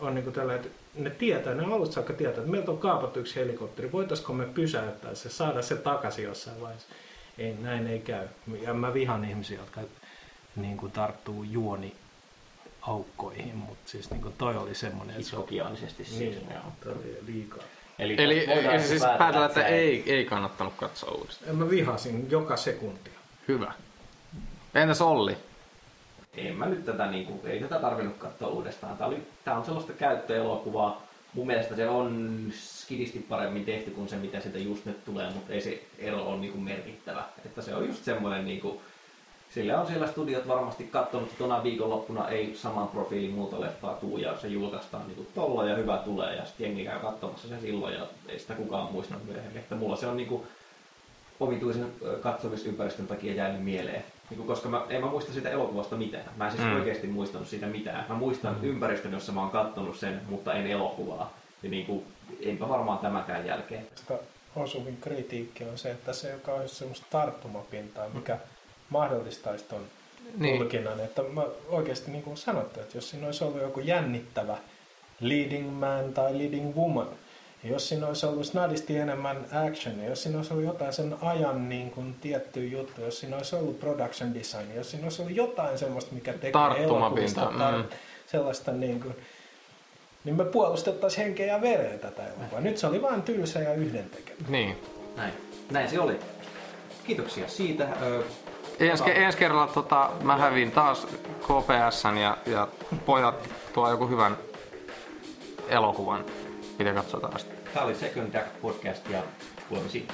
on niinku tällä, että ne tietää, ne alusta saakka tietää, että meiltä on kaapattu yksi helikopteri, voitaisiko me pysäyttää se, saada se takaisin jossain vaiheessa. Ei, näin ei käy. Ja mä vihan ihmisiä, jotka niin kuin tarttuu juoni aukkoihin, mutta siis niin kuin toi oli semmoinen, että se siis. niin, joo. toi oli liikaa. Eli, Eli voidaan siis päätellä, päätellä, että sä ei, ei kannattanut katsoa uudestaan. Mä vihasin joka sekuntia. Hyvä. Entäs Olli? En mä nyt tätä, niin kuin, ei tätä tarvinnut katsoa uudestaan. Tää, oli, tää on sellaista käyttöelokuvaa. Mun mielestä se on skidisti paremmin tehty kuin se, mitä sieltä just nyt tulee, mutta ei se ero ole niin kuin merkittävä. Että se on just semmoinen, niin kuin, sillä on siellä studiot varmasti katsonut, että tuona viikonloppuna ei saman profiilin muuta leffaa tuu ja se julkaistaan niin tolla ja hyvä tulee ja sitten jengi käy katsomassa sen silloin ja ei sitä kukaan muista myöhemmin. Että mulla se on niin kuin omituisen katsomisympäristön takia jäänyt mieleen. Niin kuin, koska mä, en mä muista sitä elokuvasta mitään. Mä en siis mm. oikeasti muistanut siitä mitään. Mä muistan mm. ympäristön, jossa mä oon katsonut sen, mutta en elokuvaa. Ja niin kuin, enpä varmaan tämäkään jälkeen. Sitä osuvin kritiikki on se, että se joka olisi semmoista tarttumapintaa, mikä mahdollistaisi ton niin. tulkinnan. Että mä oikeasti niin kuin sanottu, että jos siinä olisi ollut joku jännittävä leading man tai leading woman, ja jos siinä olisi ollut snadisti enemmän action, jos siinä olisi ollut jotain sen ajan niin kuin tietty juttu, jos siinä olisi ollut production design, jos siinä olisi ollut jotain semmoista, mikä tekee elokuvista mm. sellaista niin kuin, niin me puolustettaisiin henkeä ja vereen tätä elokuvaa. Nyt se oli vain tylsä ja yhdentekevä. Niin. Näin. Näin se oli. Kiitoksia siitä. Ensi, ensi kerralla tota, mä hävin taas KPS ja, ja pojat tuo joku hyvän elokuvan, mitä katsotaan sitten. Tämä oli Second Deck Podcast ja kuulemisiin.